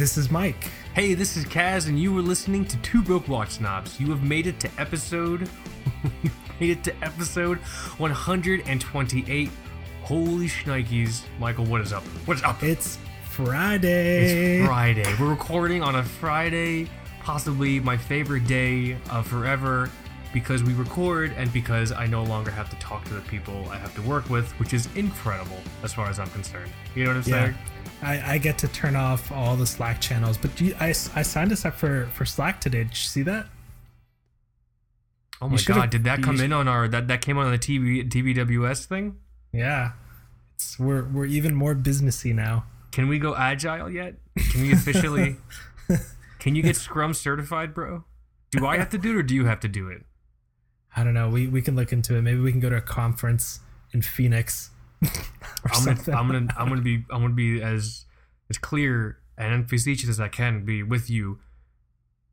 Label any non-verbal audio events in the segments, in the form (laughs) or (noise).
This is Mike. Hey, this is Kaz, and you were listening to Two Broke Watch Snobs. You have made it to episode. (laughs) made it to episode 128. Holy shnikes. Michael, what is up? What's up? It's Friday. It's Friday. We're recording on a Friday, possibly my favorite day of forever, because we record and because I no longer have to talk to the people I have to work with, which is incredible as far as I'm concerned. You know what I'm Yeah. saying? I, I get to turn off all the Slack channels, but you, I, I signed us up for, for Slack today. Did you see that? Oh my god, did that come in on our that that came on the TV TBWS thing? Yeah. It's, we're, we're even more businessy now. Can we go agile yet? Can we officially (laughs) Can you get Scrum certified, bro? Do I have to do it or do you have to do it? I don't know. We, we can look into it. Maybe we can go to a conference in Phoenix. (laughs) I'm gonna. I'm gonna I'm gonna be I'm gonna be as as clear and facetious as I can be with you.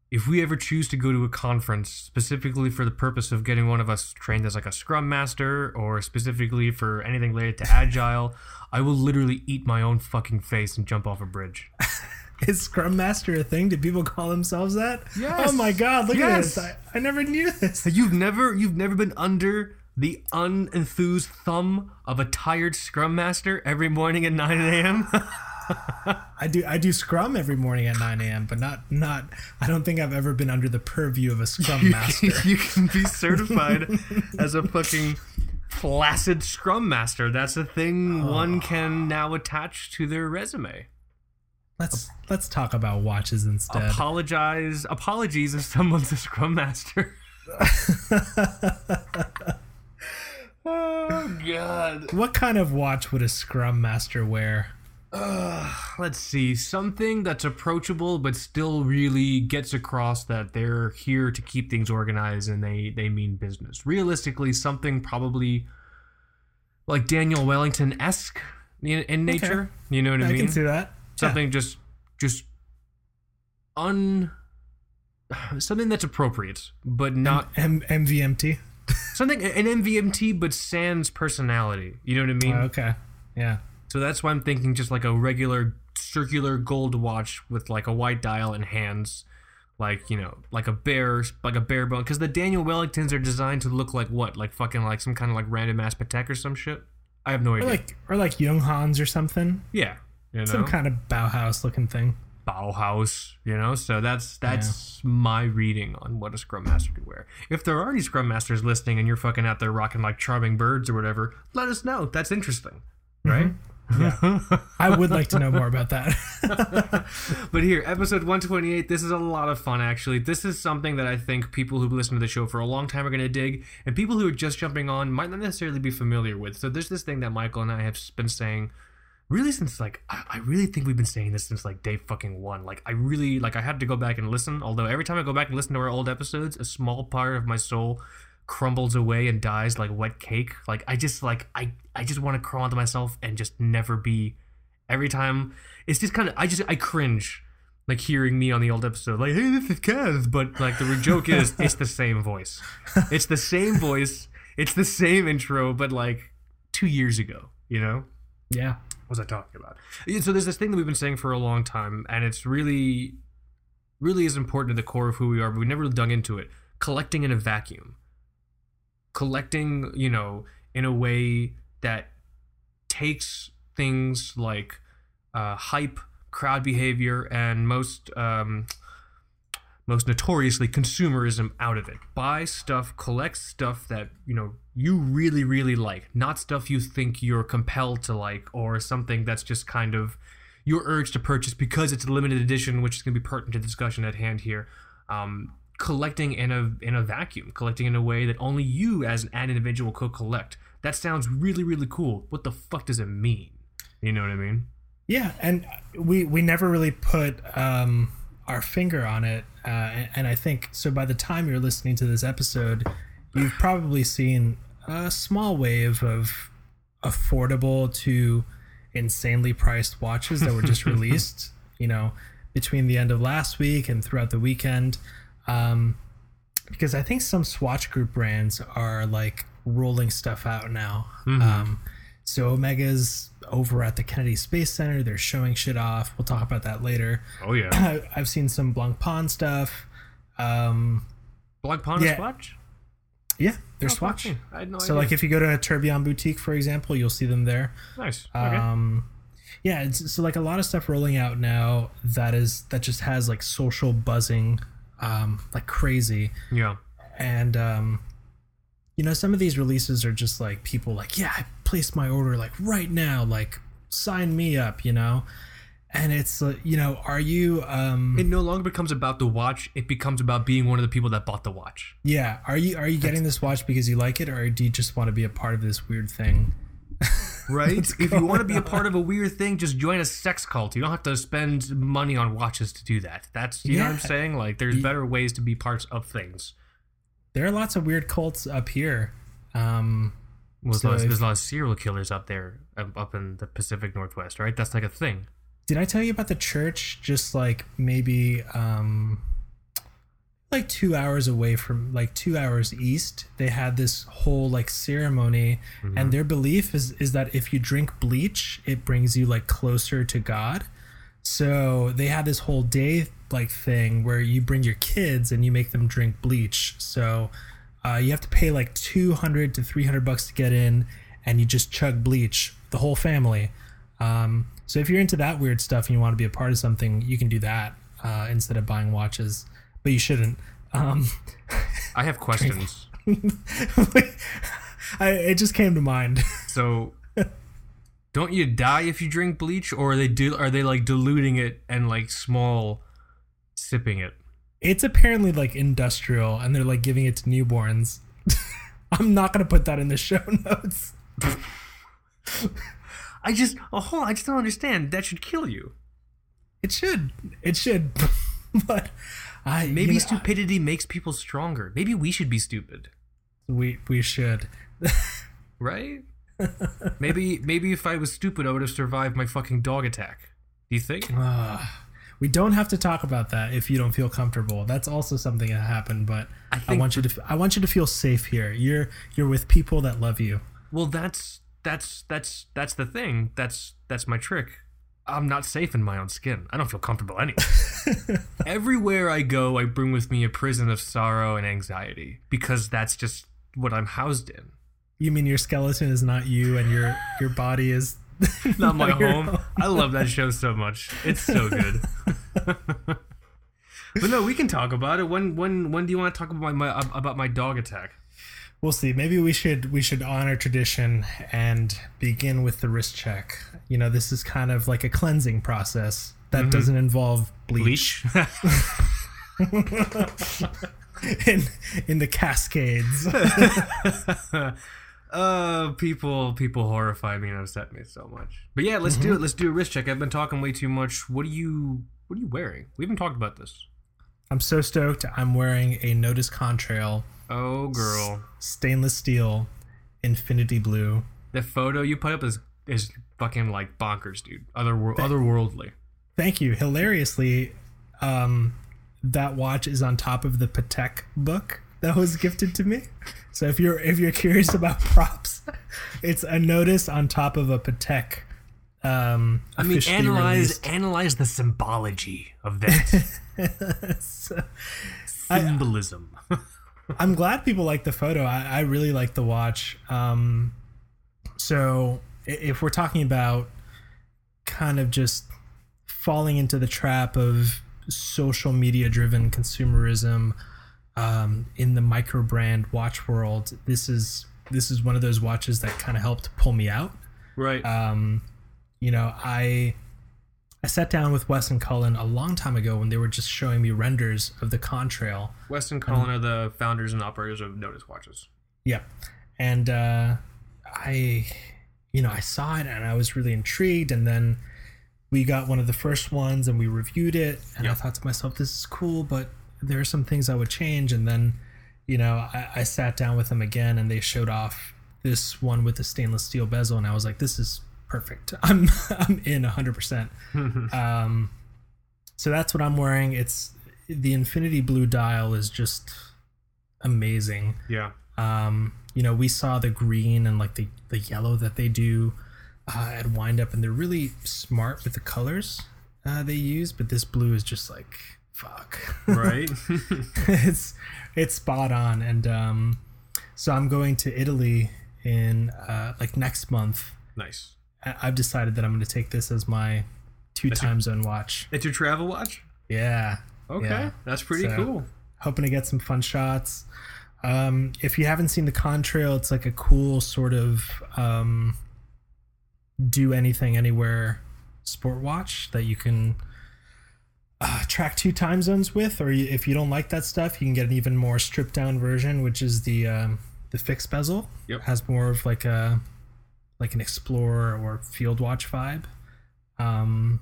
If we ever choose to go to a conference specifically for the purpose of getting one of us trained as like a scrum master or specifically for anything related to agile, I will literally eat my own fucking face and jump off a bridge. (laughs) (laughs) Is Scrum Master a thing? Do people call themselves that? Yes. Oh my god, look Yes. at this. I, I never knew this. You've never you've never been under the unenthused thumb of a tired scrum master every morning at 9 a.m. (laughs) I do I do Scrum every morning at 9 a.m., but not not. I don't think I've ever been under the purview of a Scrum Master. (laughs) you can be certified as a fucking placid scrum master. That's a thing oh. one can now attach to their resume. Let's let's talk about watches instead. Apologize, apologies if someone's a scrum master. (laughs) oh god. what kind of watch would a Scrum Master wear? let's see something that's approachable but still really gets across that they're here to keep things organized and they they mean business realistically something probably like daniel wellington-esque in, in nature you know what i, I mean can see that. Something just just un something that's appropriate but not M- MVMT. something an mvmt but sans personality you know what i mean Oh, okay. Yeah. so that's why I'm thinking just like a regular circular gold watch with like a white dial and hands, like you know, like a bear, like a bare bone. Because the Daniel Wellingtons are designed to look like what, like fucking like some kind of like random ass Patek or some shit. I have no Or idea. like or like Junghans or something. yeah, you know, Some kind of Bauhaus looking thing. Bauhaus, you know. So that's that's my reading on what a Scrum Master could wear. If there are any Scrum Masters listening and you're fucking out there rocking like charming birds or whatever, let us know. That's interesting, mm-hmm. right? Yeah. I would like to know more about that. (laughs) but here, episode 128, this is a lot of fun, actually. This is something that I think people who've listened to the show for a long time are going to dig, and people who are just jumping on might not necessarily be familiar with. So there's this thing that Michael and I have been saying really since, like, I, I really think we've been saying this since, like, day fucking one. Like, I really, like, I had to go back and listen, although every time I go back and listen to our old episodes, a small part of my soul crumbles away and dies like wet cake. Like, I just, like, I, I just want to crawl into myself and just never be every time it's just kind of i just i cringe like hearing me on the old episode like hey this is Kaz but like the joke is it's the same voice (laughs) it's the same voice it's the same intro but like two years ago you know yeah. Was i talking about? So there's this thing that we've been saying for a long time and it's really really is important to the core of who we are but we never dug into it. Collecting in a vacuum. Collecting you know in a way that takes things like uh, hype crowd behavior and most um, most notoriously consumerism out of it. Buy stuff collect stuff that you know you really really like not stuff you think you're compelled to like or something that's just kind of your urge to purchase because it's a limited edition which is going to be pertinent to the discussion at hand here. Um, collecting in a in a vacuum collecting in a way that only you as an individual could collect. That sounds really really cool. What the fuck does it mean? You know what i mean? Yeah, and we we never really put um, our finger on it, uh, and, and I think so. By the time you're listening to this episode, you've probably seen a small wave of affordable to insanely priced watches that were just (laughs) released. You know, between the end of last week and throughout the weekend, um, because I think some Swatch Group brands are like rolling stuff out now. Um, So Omega's over at the Kennedy Space Center. They're showing shit off. We'll talk about that later. Oh yeah. (coughs) I've seen some Blancpain stuff. Um, Pond Yeah. Swatch? Yeah, they're Oh, Swatch. fucking- I had no So idea. like if you go to a Tourbillon boutique, for example, you'll see them there. nice. Okay. Um, yeah, it's, so like a lot of stuff rolling out now that is that just has like social buzzing, um, like crazy, yeah. and um, you know some of these releases are just like people like yeah I placed my order like right now like sign me up you know, and it's uh, you know are you um It no longer becomes about the watch. It becomes about being one of the people that bought the watch. yeah are you are you getting this watch because you like it or do you just want to be a part of this weird thing? (laughs) Right? if you want to be a part of a weird thing, just join a sex cult. You don't have to spend money on watches to do that. That's you know what I'm saying? Like there's better ways to be parts of things. There are lots of weird cults up here. Um, Well, there's, So a lot, if- there's a lot of serial killers up there, up in the Pacific Northwest, right? That's like a thing. Did I tell you about the church just like maybe um like 2 hours away from like 2 hours east they had this whole like ceremony and their belief is is that if you drink bleach it brings you like closer to God. So they had this whole day like thing where you bring your kids and you make them drink bleach. So uh, you have to pay like 200 to 300 bucks to get in and you just chug bleach the whole family um, so if you're into that weird stuff and you want to be a part of something you can do that uh, instead of buying watches but you shouldn't um, I have (laughs) questions. (laughs) I, it just came to mind (laughs) So, don't you die if you drink bleach, or are they do are they like diluting it and like small sipping it? it's apparently like industrial and they're like giving it to newborns i'm not going to put that in the show notes I just oh hold I just don't understand. That should kill you. it should it should (laughs) but I, Maybe you know, stupidity makes people stronger. Maybe we should be stupid, we we should (laughs) right? maybe maybe if I was stupid, I would have survived my fucking dog attack. Do you think? Uh, we don't have to talk about that if you don't feel comfortable. That's also something that happened, but I I, want you to I want you to feel safe here. You're you're with people that love you. Well, that's that's that's that's the thing. That's that's my trick. I'm not safe in my own skin. I don't feel comfortable anywhere. (laughs) Everywhere I go, I bring with me a prison of sorrow and anxiety because that's just what I'm housed in. You mean your skeleton is not you and your your body is (laughs) Not my (laughs) your home. I love that show so much. It's so good. but no, we can talk about it. When when when do you want to talk about my about my dog attack? We'll see. Maybe we should we should honor tradition and begin with the wrist check. You know, this is kind of like a cleansing process that doesn't involve bleach, (laughs) in in the cascades. (laughs) uh people people horrify me and upset me so much. But yeah let's do it. Let's do a wrist check. I've been talking way too much. What are you what are you wearing? We haven't talked about this I'm so stoked. I'm wearing a Nodus Contrail oh girl stainless steel infinity blue. the photo you put up is is fucking like bonkers dude other otherworldly Thank you. Hilariously, um, that watch is on top of the Patek book that was gifted to me. So if you're if you're curious about (laughs) props, it's a nodus on top of a Patek. Um, i mean analyze released. analyze the symbology of that (laughs) So, symbolism (laughs) I'm glad people like the photo. I, I really like the watch. Um, so if we're talking about kind of just falling into the trap of social media driven consumerism um, in the micro brand watch world, this is this is one of those watches that kind of helped pull me out. right Um, you know, I I sat down with Wes and Cullen a long time ago when they were just showing me renders of the Contrail. weston cullen are the founders and operators of nodus watches Yep. And uh, I, you know, I saw it and I was really intrigued. And then we got one of the first ones and we reviewed it. And I thought to myself, this is cool, but there are some things I would change. And then, you know, I, I sat down with them again and they showed off this one with the stainless steel bezel. And I was like, this is perfect. (laughs) I'm, I'm in 100%. (laughs) Um, so that's what I'm wearing. It's the infinity blue dial is just amazing yeah um, you know, we saw the green and like the the yellow that they do uh, at Wind Up, and they're really smart with the colors uh, they use. But this blue is just like fuck, Right? (laughs) it's it's spot on, and um, so I'm going to Italy in uh, like next month. nice. I've decided that I'm going to take this as my two time zone watch. It's your travel watch? Yeah, Okay. Yeah. That's pretty So- cool. hoping to get some fun shots. Um, if you haven't seen the contrail, it's like a cool sort of um, do anything anywhere sport watch that you can uh, track two time zones with, or you, if you don't like that stuff, you can get an even more stripped down version, which is the um, the fixed bezel. Yep. has more of like a like an explorer or field watch vibe. Um,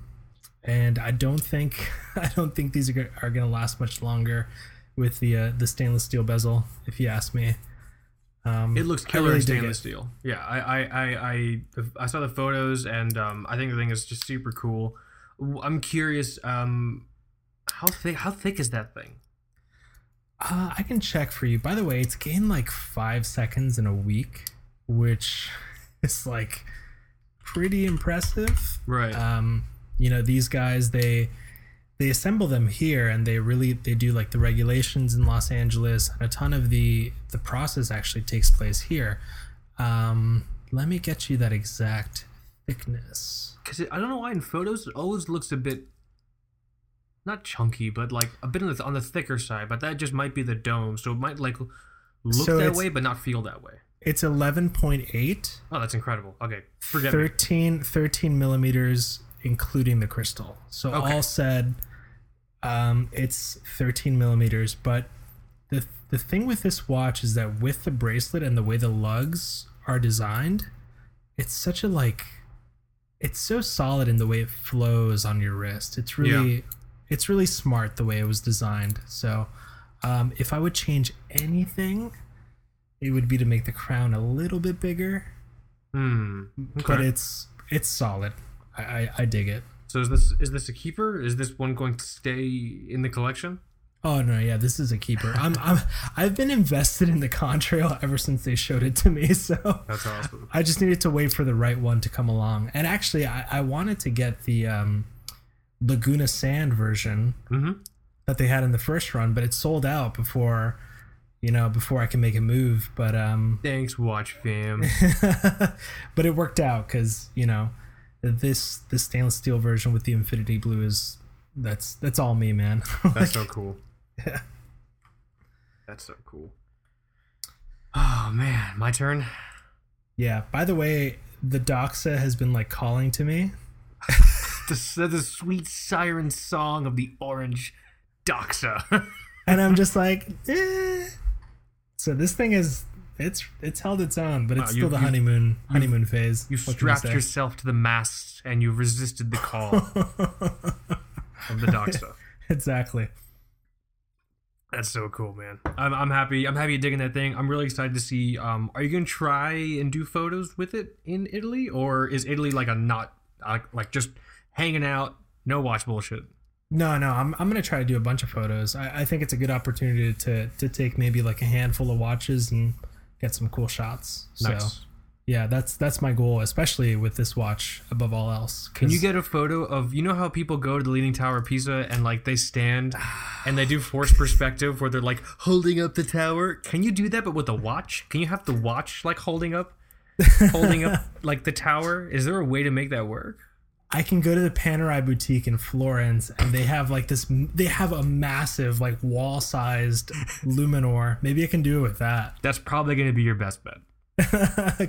and I don't think (laughs) I don't think these are, are going to last much longer with the uh, the stainless steel bezel. If you ask me, um, It looks killer really in stainless steel. Yeah, I, I, I, I, I saw the photos, and um, I think the thing is just super cool. I'm curious, um, how thick? How thick is that thing? Uh, I can check for you. By the way, it's gained like five seconds in a week, which is like pretty impressive. Right. um, you know these guys they they assemble them here and they really they do like the regulations in los angeles and a ton of the the process actually takes place here um, let me get you that exact thickness Because I don't know why in photos it always looks a bit, not chunky, but like a bit on the on the thicker side. But that just might be the dome, so it might like look So that way, but not feel that way. It's 11.8 Oh, that's incredible. Okay, forget me. 13 13 millimeters including the crystal so Okay. all said um, it's 13 millimeters but the the thing with this watch is that with the bracelet and the way the lugs are designed it's such a like it's so solid in the way it flows on your wrist it's really it's really smart the way it was designed so um, if i would change anything it would be to make the crown a little bit bigger Hmm. but it's it's solid. I, I I dig it. So is this is this a keeper? Is this one going to stay in the collection? Oh no, yeah, this is a keeper. I'm (laughs) I'm I've been invested in the contrail ever since they showed it to me. (laughs) So That's awesome. I just needed to wait for the right one to come along. And actually, I, I wanted to get the um, Laguna Sand version Mm-hmm. that they had in the first run, but it sold out before you know before I can make a move. But um, Thanks, Watch Fam. (laughs) but it worked out because you know this this stainless steel version with the infinity blue is that's that's all me man (laughs) That's so cool. Yeah. That's so cool. Oh man, my turn. yeah by the way the doxa has been like calling to me (laughs) The, the sweet siren song of the orange doxa. and i'm just like eh. So this thing is it's it's held its own but it's Wow, still you- the you- honeymoon honeymoon phase You strapped yourself to the mast and you resisted the call (laughs) of the doxa. exactly That's so cool, man. I'm, I'm happy. I'm happy you're digging that thing. I'm really excited to see. Um, are you gonna try and do photos with it in Italy, or is Italy like a not uh, like just hanging out, no watch bullshit? No no i'm, I'm gonna try to do a bunch of photos I, I think it's a good opportunity to to take maybe like a handful of watches and get some cool shots so Nice. yeah that's that's my goal especially with this watch above all else Can you get a photo of you know how people go to the Leaning Tower of Pisa and like they stand and they do forced perspective where they're like holding up the tower? Can you do that but with a watch? Can you have the watch like holding up holding up (laughs) like the tower? Is there a way to make that work? I can go to the Panerai boutique in Florence and they have like this they have a massive like wall-sized Luminor. Maybe I can do it with that. (laughs) That's probably going to be your best bet.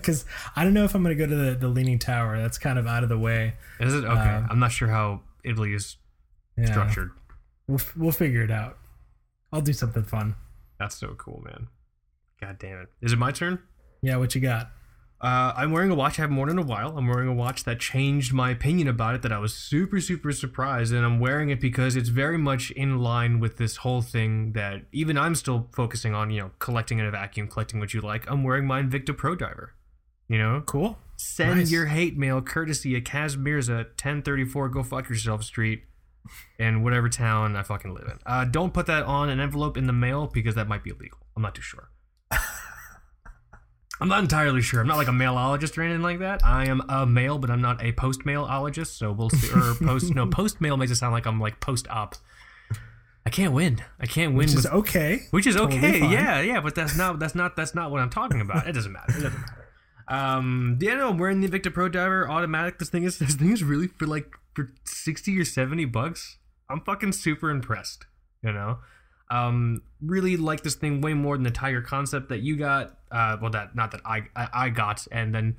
Cuz I don't know if I'm going to go to the the Leaning Tower. That's kind of out of the way. Is it okay? Um, I'm not sure how Italy is Yeah. structured. We'll we'll figure it out. I'll do something fun. That's so cool, man. God damn it. Is it my turn? Yeah, what you got? Uh, I'm wearing a watch I haven't worn in a while. I'm wearing a watch that changed my opinion about it. That I was super, super surprised, and I'm wearing it because it's very much in line with this whole thing that even I'm still focusing on. You know, collecting in a vacuum, collecting what you like. I'm wearing my Invicta Pro Diver. You know, Cool. send Nice. your hate mail courtesy of Kaz Mirza, 1034 Go Fuck Yourself Street, in whatever town I fucking live in. Uh, don't put that on an envelope in the mail because that might be illegal. I'm not too sure. I'm not entirely sure. I'm not like a maleologist or anything like that. I am a male, but I'm not a post maleologist. So we'll see. Or post no post male makes it sound like I'm like post op. I can't win. I can't win. Which with, is okay. which is totally okay. fine. Yeah, yeah. But that's not that's not that's not what I'm talking about. It doesn't matter. It doesn't matter. Um, yeah, no, I'm wearing the Invicta Pro Diver automatic. This thing is this thing is really for like for sixty or seventy bucks. I'm fucking super impressed. You know, um, really like this thing way more than the Tiger concept that you got. Uh, well, that not that I I, I got, and then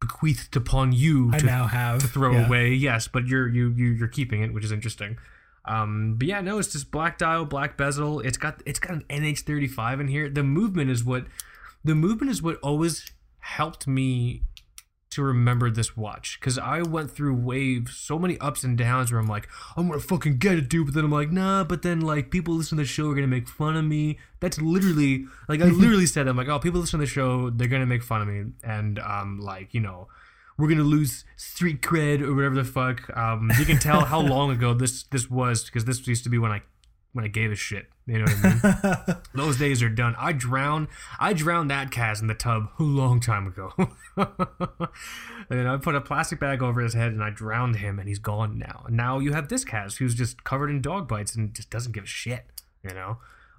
bequeathed upon you I to now have throw yeah. away. Yes, but you're you you you're keeping it, which is interesting. Um, but yeah, no, it's just black dial, black bezel. It's got it's got an NH35 in here. The movement is what the movement is what always helped me to remember this watch because I went through waves, so many ups and downs where I'm like, I'm gonna fucking get it, dude. But then I'm like, nah. But then like people listen to the show are gonna make fun of me. That's literally like I (laughs) literally said, I'm like, oh, people listen to the show, they're gonna make fun of me, and um, like you know, we're gonna lose street cred or whatever the fuck. Um, you can tell how (laughs) long ago this this was because this used to be when I when I gave a shit. You know what I mean? (laughs) Those days are done. I drowned. I drowned that Kaz in the tub a long time ago. (laughs) and then I put a plastic bag over his head and I drowned him, and he's gone now. And now you have this Kaz who's just covered in dog bites and just doesn't give a shit. You know.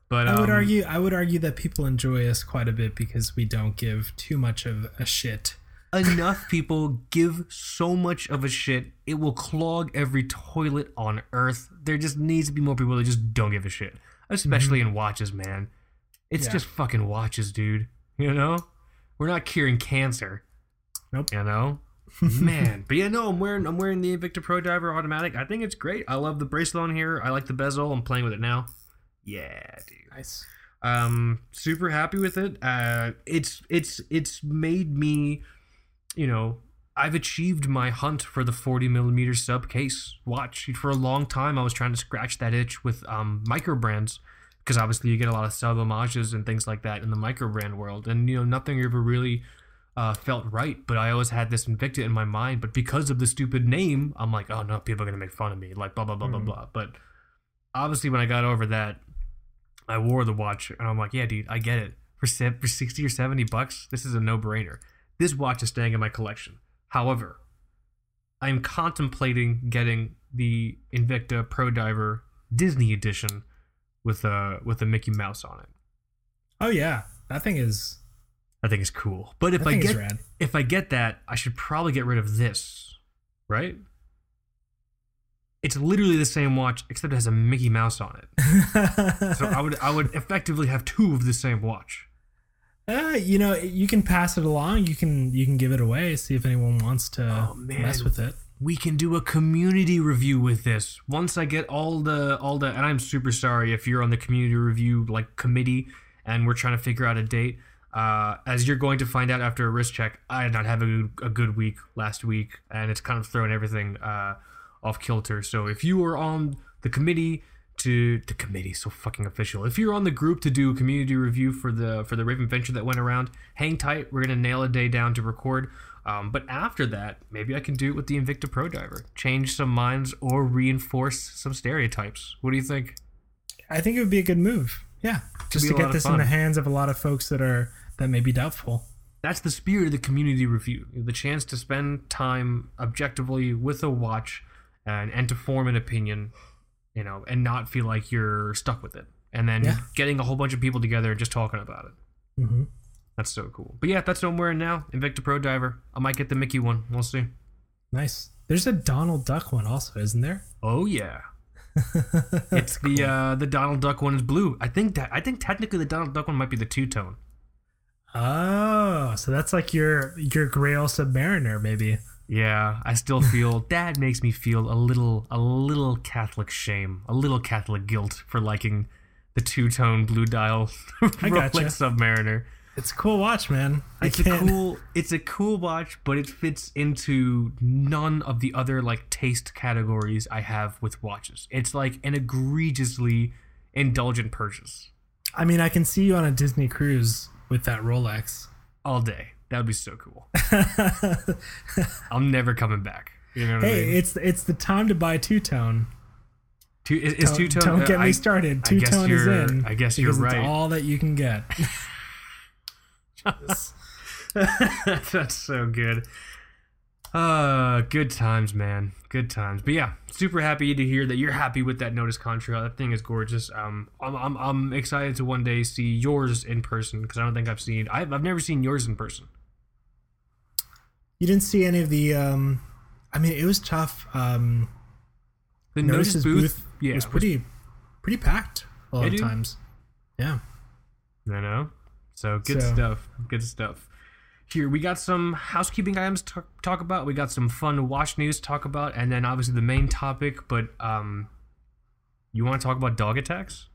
But I would um, argue I would argue that people enjoy us quite a bit because we don't give too much of a shit. enough people give so much of a shit, it will clog every toilet on earth. There just needs to be more people that just don't give a shit, especially in watches, man. It's Yeah. just fucking watches, dude. You know, we're not curing cancer. Nope. You know, (laughs) man. But yeah, no, I'm wearing I'm wearing the Invicta Pro Diver Automatic. I think it's great. I love the bracelet on here. I like the bezel. I'm playing with it now. Yeah, dude. Nice. Um, super happy with it. Uh, it's it's it's made me, you know, I've achieved my hunt for the 40 millimeter sub case watch. For a long time, I was trying to scratch that itch with um micro brands because obviously you get a lot of sub homages and things like that in the micro brand world, and you know nothing ever really. Uh, felt right, but I always had this Invicta in my mind. But because of the stupid name, I'm like, oh no, people are gonna make fun of me, like blah blah blah blah Mhm. blah. But obviously, when I got over that, I wore the watch and I'm like, yeah, dude, I get it. For se- for 60 or 70 bucks, this is a no-brainer. This watch is staying in my collection. However, I'm contemplating getting the Invicta Pro Diver Disney edition with a with a Mickey Mouse on it. Oh yeah, that thing is I think it's cool. But if I get if I get that, I should probably get rid of this, right? It's literally the same watch except it has a Mickey Mouse on it. (laughs) So I would I would effectively have two of the same watch. Uh, you know, you can pass it along. You can you can give it away. See if anyone wants to Oh, mess with it. we can do a community review with this once i get all the all the and i'm super sorry if you're on the community review like committee and we're trying to figure out a date uh, as you're going to find out after a wrist check i did not have a good, a good week last week and it's kind of thrown everything uh, off kilter so if you are on the committee to the committee so fucking official if you're on the group to do a community review for the for the raven venture that went around hang tight we're gonna nail a day down to record um, but after that, maybe I can do it with the Invicta Pro Diver. Change some minds or reinforce some stereotypes. What do you think? I think it would be a good move. Yeah, just to get this in the hands of a lot of folks that are that may be doubtful. That's the spirit of the community review. The chance to spend time objectively with a watch and, and to form an opinion, you know, and not feel like you're stuck with it. And then Yeah. getting a whole bunch of people together and just talking about it. hmm That's so cool. But yeah, that's what I'm wearing now. Invicta Pro Diver. I might get the Mickey one. We'll see. Nice. There's a Donald Duck one also, isn't there? Oh yeah. (laughs) it's the uh, the Donald Duck one is blue. I think that I think technically the Donald Duck one might be the two tone. Oh, so that's like your your Grail Submariner, maybe. Yeah, I still (laughs) feel that makes me feel a little a little Catholic shame, a little Catholic guilt for liking the two tone blue dial (laughs) I Rolex. Submariner. It's a cool watch, man. I It's a can't. cool it's a cool watch, but it fits into none of the other like taste categories I have with watches. It's like an egregiously indulgent purchase. I mean, I can see you on a Disney cruise with that Rolex. all day. That would be so cool. (laughs) I'm never coming back. You know what I hey, mean? it's it's the time to buy two tone. Two, is, is two tone? don't get I, me started. Two tone is in. I guess you're right. It's all that you can get. (laughs) (laughs) That's so good. Uh, good times, man. Good times. But yeah, super happy to hear that you're happy with that Nodus Contra. That thing is gorgeous. Um, I'm, I'm, I'm excited to one day see yours in person because I don't think I've seen. I've, I've never seen yours in person. You didn't see any of the. um I mean, it was tough. Um, The Nodus booth, booth, yeah, was pretty, pretty packed a lot of times. Yeah. I know, so good So- stuff. Good stuff. Here we got some housekeeping items to talk, talk about. We got some fun watch news to talk about, and then obviously the main topic. But um, you want to talk about dog attacks?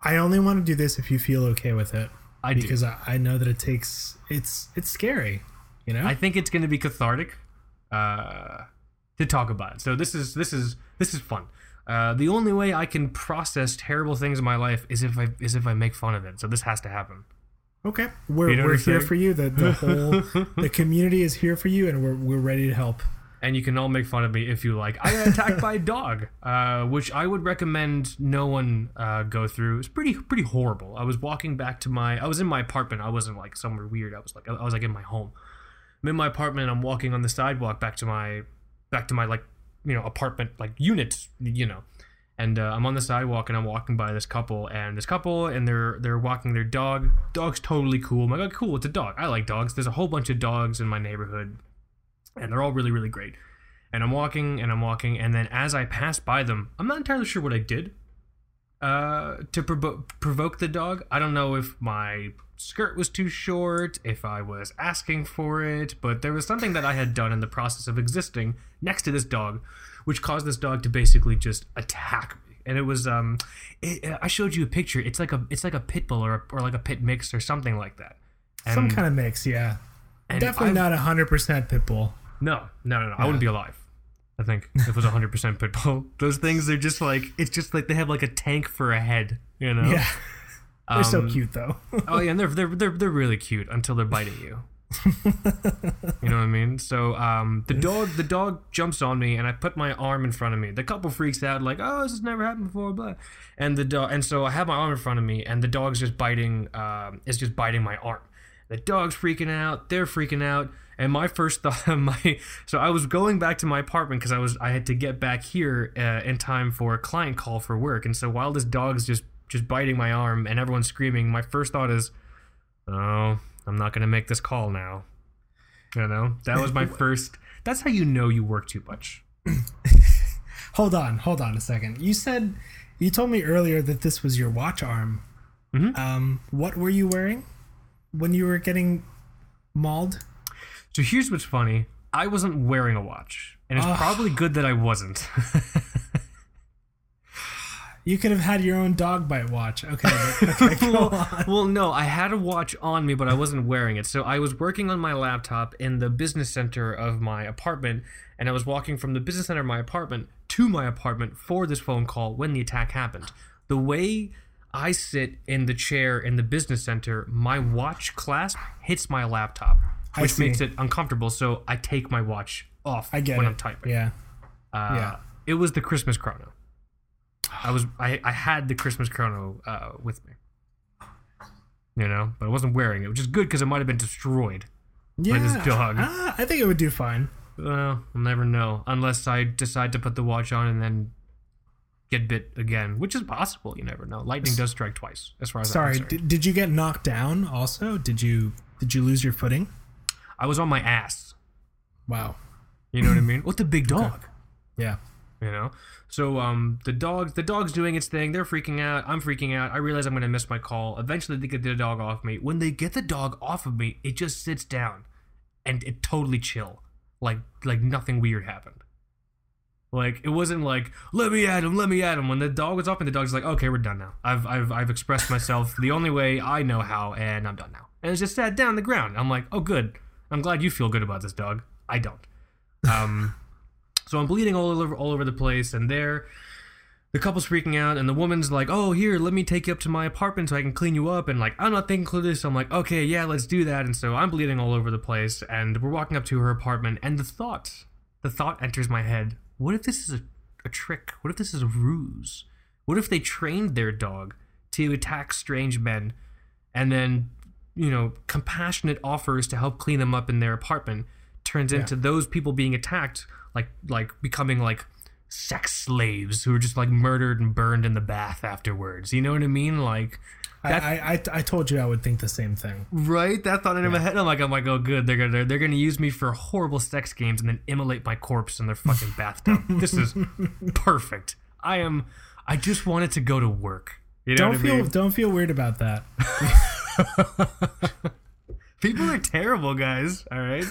I only want to do this if you feel okay with it, I do. because I, I know that it takes. It's it's scary. You know. I think it's going to be cathartic uh, to talk about it. So this is this is this is fun. Uh, the only way I can process terrible things in my life is if I is if I make fun of it. So this has to happen. okay. We're You know we're here for you. The the whole (laughs) the community is here for you, and we're we're ready to help. And you can all make fun of me if you like. I got attacked by a (laughs) dog, uh, which I would recommend no one uh, go through. It's pretty pretty horrible. I was walking back to my. I was in my apartment. I wasn't like somewhere weird. I was like I was like in my home. I'm in my apartment. I'm walking on the sidewalk back to my back to my like you know apartment like unit you know. And uh, I'm on the sidewalk and I'm walking by this couple and this couple and they're they're walking their dog. Dog's totally cool. I'm like, oh, cool, it's a dog. I like dogs. There's a whole bunch of dogs in my neighborhood and they're all really really great. And i'm walking and i'm walking and then as i pass by them i'm not entirely sure what i did uh, to provo- provoke the dog. I don't know if my skirt was too short if i was asking for it but there was something that i had done in the process of existing next to this dog which caused this dog to basically just attack me. And it was um it, i showed you a picture. It's like a it's like a pit bull or, a, or like a pit mix or something like that. Some kind of mix, yeah. and Definitely I've- not hundred percent pit bull. No, no, no, no. I wouldn't be alive. I think if it was 100% pit bull. Those things are just like it's just like they have like a tank for a head, you know? Yeah. (laughs) They're so Um, cute though. (laughs) Oh yeah, and they're they're they're they're really cute until they're biting you. you know what I mean? So um, the dog the dog jumps on me and I put my arm in front of me. The couple freaks out like, oh, this has never happened before, blah. And the dog and so I have my arm in front of me and the dog's just biting um, is just biting my arm. The dog's freaking out. They're freaking out. And my first thought, (laughs) my so I was going back to my apartment because I was I had to get back here uh, in time for a client call for work. And so while this dog's just just biting my arm and everyone's screaming, my first thought is, oh, I'm not gonna make this call now. You know, that was my (laughs) first. That's how you know you work too much. (laughs) hold on, hold on a second. You said you told me earlier that this was your watch arm. Mhm. Um, what were you wearing when you were getting mauled? So here's what's funny. I wasn't wearing a watch, and it's Ugh. probably good that I wasn't. (laughs) You could have had your own dog bite watch. Okay, (laughs) okay, go well, well, no, I had a watch on me, but I wasn't wearing it. So I was working on my laptop in the business center of my apartment, and I was walking from the business center of my apartment to my apartment for this phone call when the attack happened. The way I sit in the chair in the business center, my watch clasp hits my laptop, which makes it uncomfortable. So I take my watch off I get when it. I'm typing. Yeah. Uh, Yeah. It was the Christmas chrono. I was I, I had the Christmas chrono uh, with me. You know, but I wasn't wearing it, which is good because it might have been destroyed. Yeah. this dog. Ah, I think it would do fine. Well, I'll never know unless I decide to put the watch on and then get bit again, which is possible. You never know. Lightning does strike twice, as far as I'm Sorry, concerned. did, did you get knocked down also? Did you did you lose your footing? I was on my ass. Wow. You know what I mean? What the big dog? Yeah. you know? So um the dog the dog's doing its thing. They're freaking out. I'm freaking out. I realize i'm gonna miss my call. Eventually they get the dog off me. When they get the dog off of me it just sits down and it totally chill. Like like nothing weird happened. Like it wasn't like let me at him let me at him. When the dog was off and the dog's like okay we're done now. I've i've, I've expressed myself the only way i know how and i'm done now. And it's just sat down on the ground. I'm like oh good i'm glad you feel good about this dog i don't um (laughs) so I'm bleeding all over all over the place, and there, the couple's freaking out, and the woman's like, "Oh, here, let me take you up to my apartment so I can clean you up." And like, I'm not thinking through this. So I'm like, "Okay, yeah, let's do that." And so I'm bleeding all over the place, and we're walking up to her apartment, and the thought, the thought enters my head: What if this is a, a trick? What if this is a ruse? What if they trained their dog to attack strange men and then you know compassionate offers to help clean them up in their apartment turns into those people being attacked like like becoming like sex slaves who are just like murdered and burned in the bath afterwards. You know what i mean? Like I, I, I I told you I would think the same thing. right? That thought in my head i'm like i'm like oh good. They're gonna they're gonna use me for horrible sex games and then immolate my corpse in their fucking bathtub. (laughs) This is perfect. I am i just wanted to go to work. You know Don't what feel I mean? don't feel weird about that. (laughs) (laughs) People are terrible, guys. All right.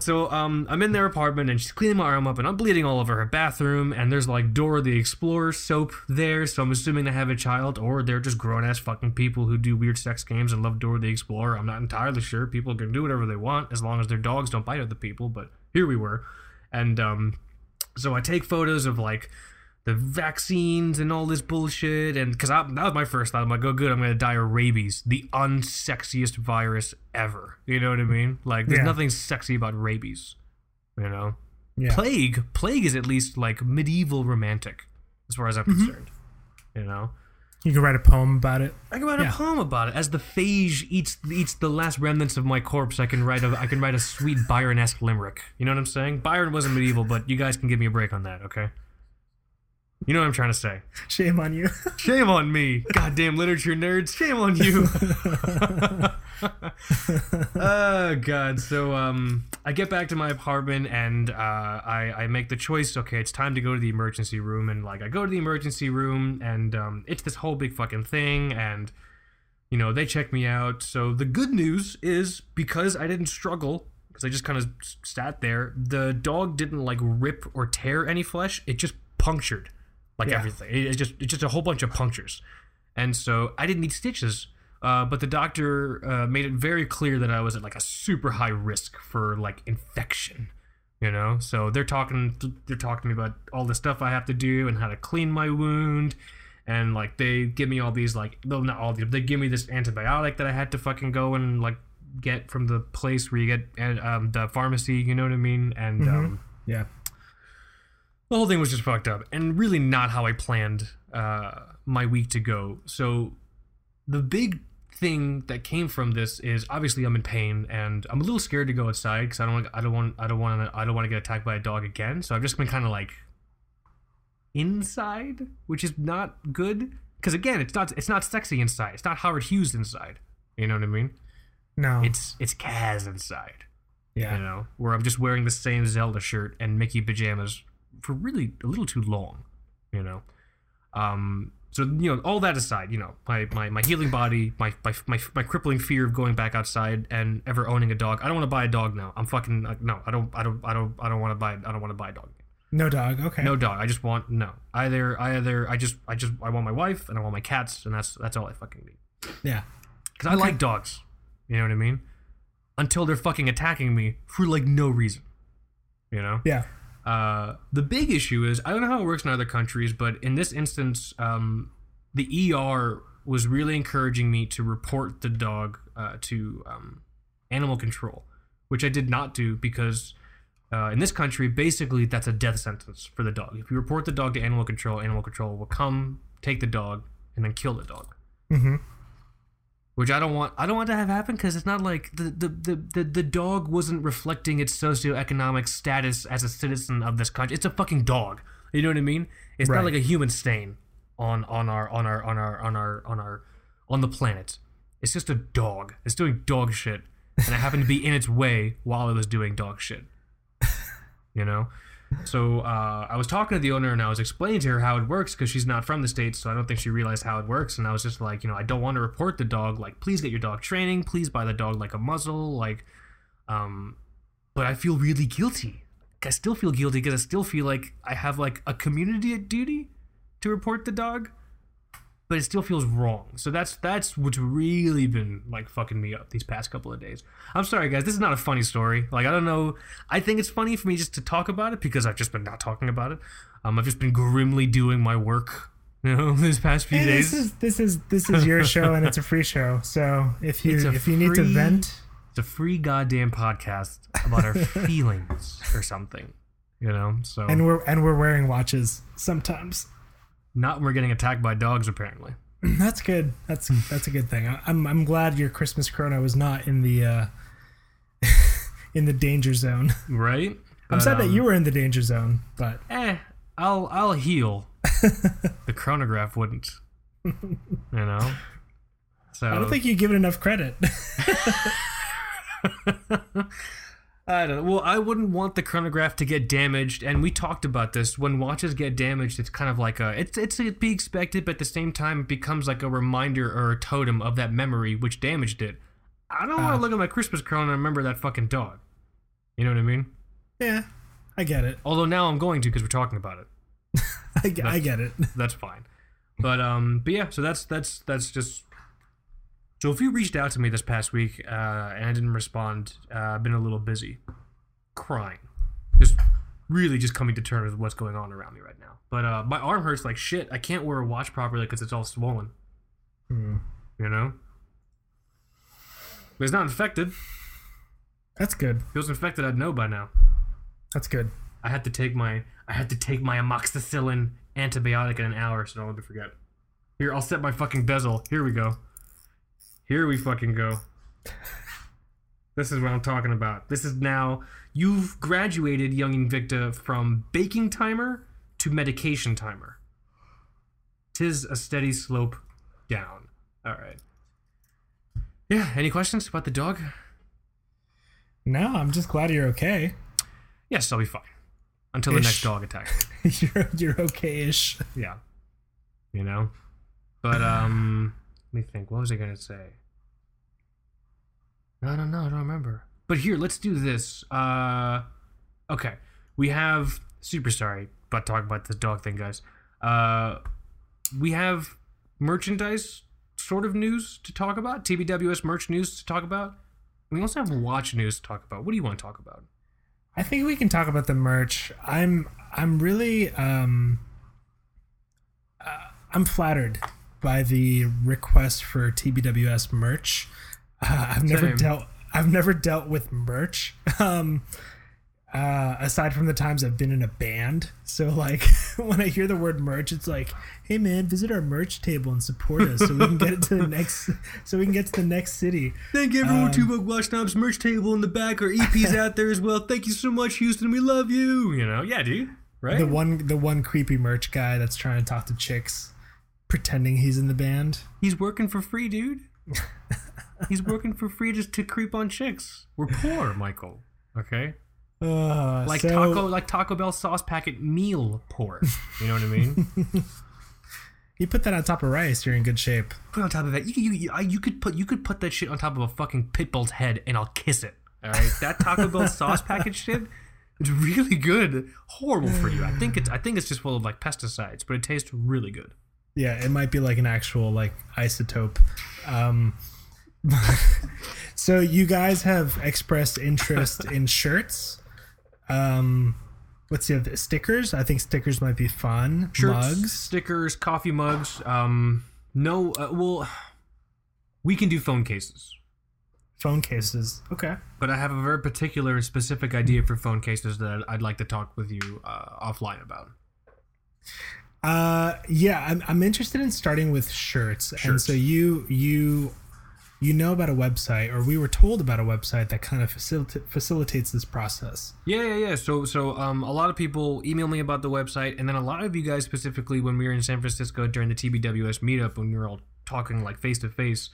so um, I'm in their apartment and she's cleaning my arm up and I'm bleeding all over her bathroom and there's like Dora the Explorer soap there, so I'm assuming they have a child or they're just grown ass fucking people who do weird sex games and love Dora the Explorer. I'm not entirely sure. People can do whatever they want as long as their dogs don't bite other people. But here we were, and um, so I take photos of like the vaccines and all this bullshit and because that was my first thought i'm like oh good i'm gonna die of rabies the unsexiest virus ever you know what i mean like there's Yeah. nothing sexy about rabies you know Yeah. plague plague is at least like medieval romantic as far as i'm mm-hmm. concerned you know You can write a poem about it. I can write Yeah. a poem about it. As the phage eats eats the last remnants of my corpse, I can write a I can write a sweet Byron-esque limerick. You know what I'm saying? Byron wasn't medieval, but you guys can give me a break on that, okay? You know what I'm trying to say. Shame on you. (laughs) Shame on me, goddamn literature nerds. Shame on you. (laughs) (laughs) oh god. So um, I get back to my apartment and uh, I I make the choice. Okay, it's time to go to the emergency room, and like I go to the emergency room, and um, it's this whole big fucking thing, and you know they check me out. So the good news is because I didn't struggle. Because I just kind of sat there. The dog didn't like rip or tear any flesh. It just punctured, like Yeah. everything. It's just it's just a whole bunch of punctures and so I didn't need stitches. Uh, but the doctor uh, made it very clear that I was at like a super high risk for like infection, you know. So they're talking, they're talking to me about all the stuff I have to do and how to clean my wound, and like they give me all these like, no, not all these, they give me this antibiotic that I had to fucking go and like get from the place where you get uh, um, the pharmacy, you know what I mean? And um, yeah. The whole thing was just fucked up and really not how I planned uh, my week to go. So the big thing that came from this is obviously I'm in pain and I'm a little scared to go outside because I don't want I don't want I don't want to I don't want to get attacked by a dog again. So I've just been kind of like inside, which is not good because again it's not it's not sexy inside. It's not Howard Hughes inside. You know what I mean? No. It's it's Kaz inside yeah. you know, where I'm just wearing the same Zelda shirt and Mickey pajamas for really a little too long, you know. Um, so you know, all that aside, you know, my my, my healing body, my, my my my crippling fear of going back outside and ever owning a dog. I don't want to buy a dog now. I'm fucking like, no. I don't I don't I don't I don't want to buy I don't want to buy a dog. No dog. Okay. No dog. I just want no. Either I either I just I just I want my wife and I want my cats and that's that's all I fucking need. Yeah. Because I like dogs. You know what I mean? Until they're fucking attacking me for like no reason. You know? Yeah. Uh, the big issue is I don't know how it works in other countries, but in this instance, um, the ER was really encouraging me to report the dog uh, to um, animal control, which I did not do because uh, in this country, basically, that's a death sentence for the dog. If you report the dog to animal control, animal control will come, take the dog, and then kill the dog Mm-hmm. Which I don't want. I don't want to have happen because it's not like the the, the, the the dog wasn't reflecting its socioeconomic status as a citizen of this country. It's a fucking dog. You know what I mean? It's Right. not like a human stain on on our on our on our on our on our on the planet. It's just a dog. It's doing dog shit, and I happened to be in its way while it was doing dog shit. (laughs) You know. So uh, I was talking to the owner and I was explaining to her how it works because she's not from the states, so I don't think she realized how it works. And I was just like, you know, I don't want to report the dog. Like, please get your dog training. Please buy the dog like a muzzle. Like, um, but I feel really guilty. I still feel guilty because I still feel like I have like a community duty to report the dog, but it still feels wrong. So that's that's what's really been like fucking me up these past couple of days. I'm sorry, guys. This is not a funny story. Like I don't know. I think it's funny for me just to talk about it because I've just been not talking about it. Um, I've just been grimly doing my work. (laughs) You know, these past few Hey, days. this is this is this is your show and it's a free show. So if you if you need to vent, It's a free goddamn podcast about our (laughs) feelings or something. You know, so and we're and we're wearing watches sometimes. Not when we're getting attacked by dogs apparently. (clears throat) That's good. That's that's a good thing. I, I'm I'm glad your Christmas Corona was not in the uh, (laughs) in the danger zone. right? I'm sad that you were in the danger zone, but Eh, I'll I'll heal. (laughs) the chronograph wouldn't. You know. So (laughs) I don't think you give it enough credit. I don't know. Well, I wouldn't want the chronograph to get damaged, and we talked about this. When watches get damaged, it's kind of like a it's it's to be expected, but at the same time, it becomes like a reminder or a totem of that memory which damaged it. I don't want Ah. to look at my Christmas crown and remember that fucking dog. You know what I mean? yeah, I get it. Although now I'm going to because we're talking about it. I, (laughs) I get it. (laughs) That's fine. But um, but yeah. So that's that's that's just. So if you reached out to me this past week uh, and I didn't respond, uh, I've been a little busy, crying, just really just coming to terms with what's going on around me right now. But uh, my arm hurts like shit. I can't wear a watch properly because it's all swollen. Hmm. You know. But it's not infected. That's good. it was infected, I'd know by now. That's good. I had to take my I had to take my amoxicillin antibiotic in an hour, so don't let me forget. Here, I'll set my fucking bezel. Here we go. Here we fucking go. This is what I'm talking about. This is now you've graduated, young Invicta, from baking timer to medication timer. Tis a steady slope down. All right. Yeah. Any questions about the dog? No, I'm just glad you're okay. Yes, I'll be fine until the next dog attack. (laughs) you're you're okay-ish. Yeah. You know? But um me think. What was I gonna say? I don't know, I don't remember. But here, let's do this. Uh okay. We have super sorry, but talk about this dog thing, guys. Uh we have merchandise sort of news to talk about, TBWS merch news to talk about. We also have watch news to talk about. What do you want to talk about? I think we can talk about the merch. I'm I'm really um uh, I'm flattered by the request for TBWS merch. Uh, I've never Same. dealt I've never dealt with merch. Um uh, aside from the times I've been in a band, so like (laughs) when I hear the word merch, it's like, "Hey man, visit our merch table and support us, so we can get it to the (laughs) next, so we can get to the next city." Thank you everyone Two Broke Watch Snobs merch table in the back. Our EP's out there as well. Thank you so much, Houston. We love you. You know, yeah, dude. Right? the one the one creepy merch guy that's trying to talk to chicks pretending he's in the band He's working for free, dude. (laughs) He's working for free just to creep on chicks. We're poor, Michael. Okay, uh, like so, taco, like Taco Bell sauce packet meal poor. You know what I mean? (laughs) you put that on top of rice you're in good shape put on top of that, you, you, you, you could put you could put that shit on top of a fucking pit bull's head, and I'll kiss it. All right, that Taco Bell (laughs) sauce packet shit. It's really good. Horrible for you. I think it's I think it's just full of like pesticides, but it tastes really good. Yeah it might be like an actual like isotope. Um (laughs) so you guys have expressed interest (laughs) in shirts. Um what's the other stickers. I think stickers might be fun. Shirts, mugs. stickers, coffee mugs. Um, no, uh, well, we can do phone cases, phone cases. Okay. But I have a very particular and specific idea for phone cases that I'd like to talk with you uh, offline about. Uh, yeah, I'm, I'm interested in starting with shirts. And so you you you know about a website, or we were told about a website that kind of facilita- facilitates this process. Yeah, yeah, yeah. So, so um, a lot of people email me about the website, and then a lot of you guys specifically when we were in San Francisco during the TBWS meetup when we were all talking like face to face,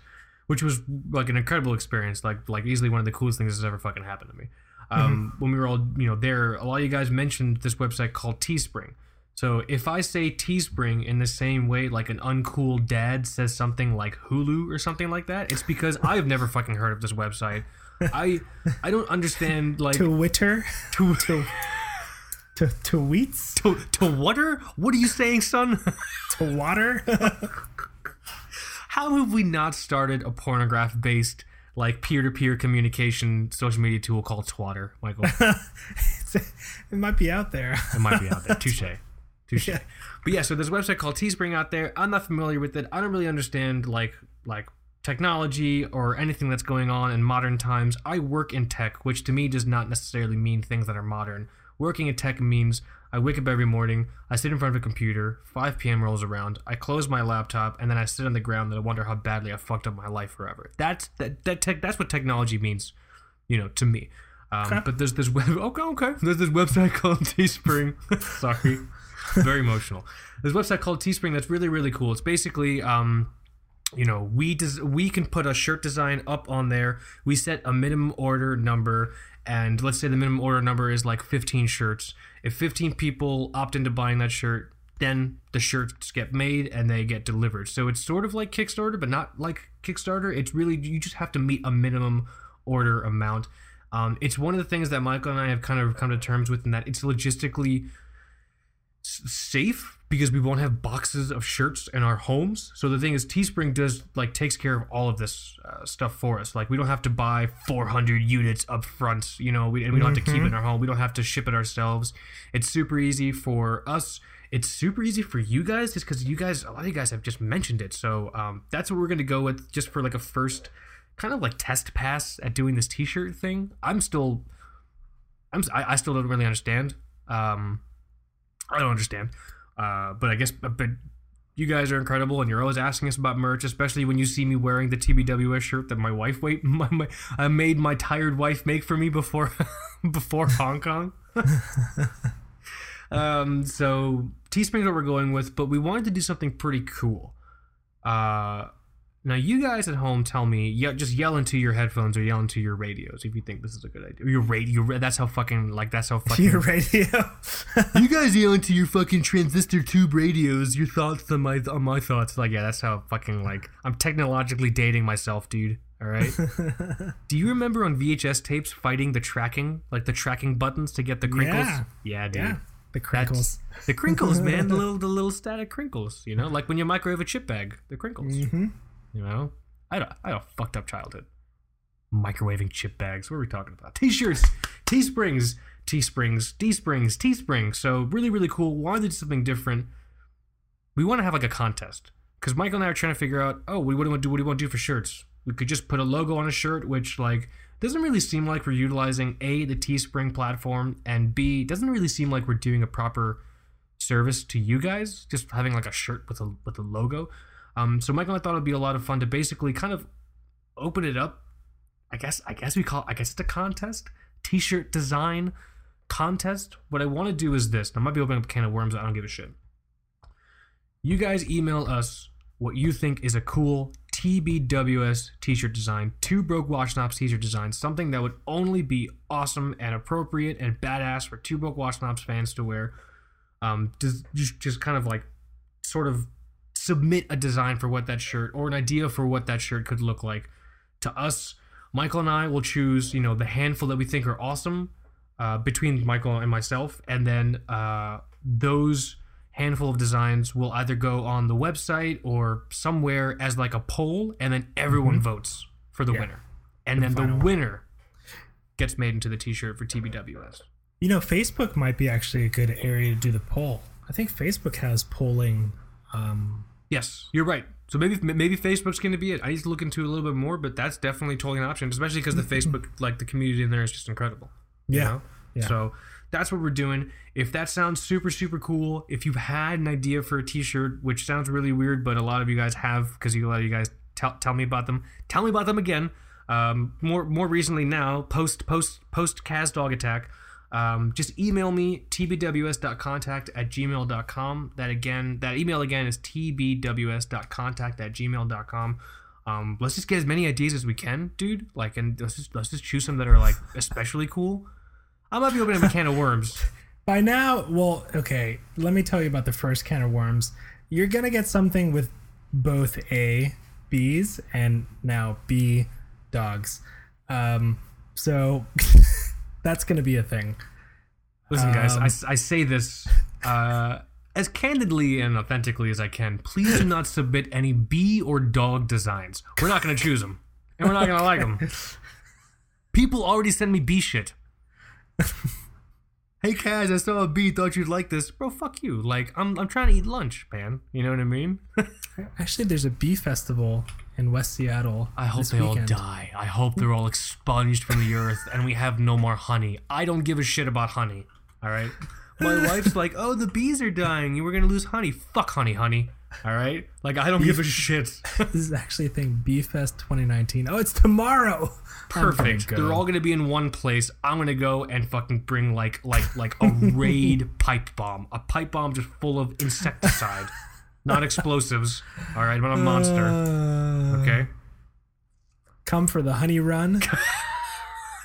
which was like an incredible experience, like like easily one of the coolest things that's ever fucking happened to me. Um, When we were all you know there, a lot of you guys mentioned this website called Teespring. So if I say Teespring in the same way like an uncool dad says something like Hulu or something like that, it's because (laughs) I have never fucking heard of this website. I I don't understand (laughs) like Twitter, (laughs) to to to tweets, to to water? What are you saying, son? to water. How have we not started a pornograph based like peer to peer communication social media tool called Twatter, Michael? it might be out there. It might be out there. Touche. Touche. But yeah, so there's a website called Teespring out there. I'm not familiar with it. I don't really understand like like technology or anything that's going on in modern times. I work in tech, which to me does not necessarily mean things that are modern. Working in tech means I wake up every morning, I sit in front of a computer, 5 p.m. rolls around, I close my laptop, and then I sit on the ground and I wonder how badly I fucked up my life forever. That's that, that tech, that's what technology means, you know, to me. Um, Okay. But there's this web. (laughs) Okay, okay. There's this website (laughs) called Teespring. (laughs) Sorry, (laughs) very emotional. There's a website called Teespring that's really really cool. It's basically um, you know we des- we can put a shirt design up on there. We set a minimum order number, and let's say the minimum order number is like 15 shirts. If 15 people opt into buying that shirt, then the shirts get made and they get delivered. So it's sort of like Kickstarter, but not like Kickstarter. It's really you just have to meet a minimum order amount. Um, it's one of the things that Michael and I have kind of come to terms with, in that it's logistically safe because we won't have boxes of shirts in our homes. So the thing is, Teespring does like takes care of all of this uh, stuff for us. Like we don't have to buy 400 units up front, you know, we, and we don't have to keep it in our home. We don't have to ship it ourselves. It's super easy for us. It's super easy for you guys, just because you guys, a lot of you guys have just mentioned it. So um, that's what we're gonna go with, just for like a first kind of like test pass at doing this T-shirt thing. I'm still, I'm, I, I still don't really understand. Um, I don't understand. Uh, but I guess, but you guys are incredible, and you're always asking us about merch, especially when you see me wearing the TBWS shirt that my wife wait, (laughs) my, my I made my tired wife make for me before (laughs) before Hong Kong. (laughs) um, so Teespring's what we're going with, but we wanted to do something pretty cool. Uh, now you guys at home tell me, yeah, just yell into your headphones or yell into your radios if you think this is a good idea. Your radio, that's how fucking like that's how (laughs) fucking Your radio. (laughs) you guys yell into your fucking transistor tube radios your thoughts on my on my thoughts like yeah that's how fucking like i'm technologically dating myself dude all right (laughs) do you remember on vhs tapes fighting the tracking like the tracking buttons to get the crinkles Yeah. yeah dude yeah. The crinkles. the crinkles man the little the little static crinkles you know like when you microwave a chip bag the crinkles hmm you know? I had a, I had a fucked up childhood. Microwaving chip bags. What are we talking about? T-shirts. Teesprings. Teesprings. Teesprings. Teesprings. So really really cool. Wanted something different. We want to have like a contest. Because michael and i are trying to figure out oh what do we want to do what do we want to do for shirts. We could just put a logo on a shirt which like doesn't really seem like we're utilizing a the teespring platform and b doesn't really seem like we're doing a proper service to you guys just having like a shirt with a with a logo um, so Michael I thought it'd be a lot of fun to basically kind of open it up. I guess I guess we call it, I guess it's a contest, t-shirt design contest. What I want to do is this. I might be opening up a can of worms. I don't give a shit. You guys email us what you think is a cool TBWS t-shirt design, Two Broke Watch Snobs t-shirt design, something that would only be awesome and appropriate and badass for Two Broke Watch Snobs fans to wear. Um, just, just kind of like sort of submit a design for what that shirt or an idea for what that shirt could look like to us michael and i will choose you know the handful that we think are awesome uh, between michael and myself and then uh, those handful of designs will either go on the website or somewhere as like a poll and then everyone votes for the Yeah. winner and then the one. winner gets made into the t-shirt for tbws You know, Facebook might be actually a good area to do the poll. I think Facebook has polling. Um, Yes, you're right. So maybe maybe Facebook's going to be it. I need to look into it a little bit more, but that's definitely totally an option, especially because the (laughs) Facebook like the community in there is just incredible. you Yeah, know? yeah. So that's what we're doing. If that sounds super super cool, if you've had an idea for a T-shirt, which sounds really weird, but a lot of you guys have because you a lot of you guys tell tell me about them. Tell me about them again. Um, more more recently now, post post post Kaz Dog Attack. Um, just email me tbws.contact at gmail.com. That again, that email again is tbws.contact at gmail.com. Um, let's just get as many ideas as we can, dude. Like, and let's just let's just choose some that are like especially cool. I might be opening a can of worms. (laughs) by now, well, okay, let me tell you about the first can of worms. You're to get something with both A, bees, and now B, dogs. Um, so (laughs) that's going to be a thing. Listen, guys, Um, I, I say this uh, as candidly and authentically as I can. Please do not submit any bee or dog designs. We're not going to choose them, and we're not going to like them. (laughs) People already send me bee shit. Hey, Kaz, I saw a bee. Thought you'd like this, bro. Fuck you. Like, I'm I'm trying to eat lunch, man. You know what I mean? (laughs) Actually, there's a bee festival in West Seattle. I hope they all die. I hope they're all expunged from the earth, and we have no more honey. I don't give a shit about honey. All right. My (laughs) wife's like, "Oh, the bees are dying. You were gonna lose honey. Fuck honey, honey. All right. Like I don't give a (laughs) shit. This is actually a thing. Beefest 2019. Oh, it's tomorrow. Perfect. They're all gonna be in one place. I'm gonna go and fucking bring like like like a (laughs) raid pipe bomb. A pipe bomb just full of insecticide, not explosives. All right, I'm a monster. Uh, Okay. Come for the honey run. (laughs)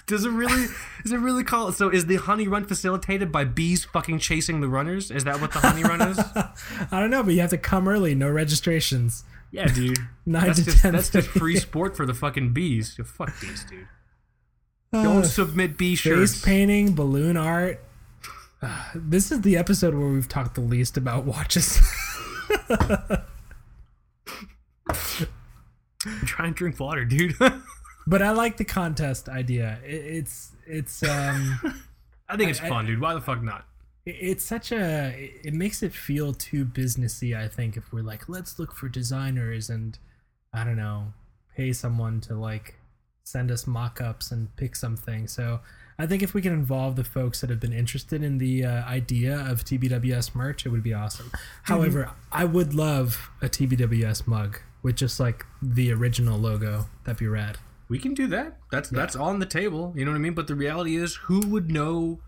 Does it really? Is it really called? So is the honey run facilitated by bees fucking chasing the runners? Is that what the honey run is? (laughs) I don't know, but you have to come early. No registrations. Yeah, dude. (laughs) Nine That's to just ten. that's just (laughs) free sport for the fucking bees. Fuck bees, dude. Uh, (sighs) Don't submit bee face painting, balloon art. Uh, (sighs) this is the episode where we've talked the least about watches. Try and drink water, dude. But I like the contest idea. It, it's it's um (laughs) I think it's I- fun, dude. Why the fuck not? it's such a it makes it feel too businessy. I think if we're like let's look for designers and I don't know pay someone to like send us mock-ups and pick something. So I think if we can involve the folks that have been interested in the uh, idea of TBWS merch, it would be awesome. However, I would love a TBWS mug with just like the original logo. That'd be rad. We can do that. That's that's on the table. You know what I mean? But the reality is, who would know?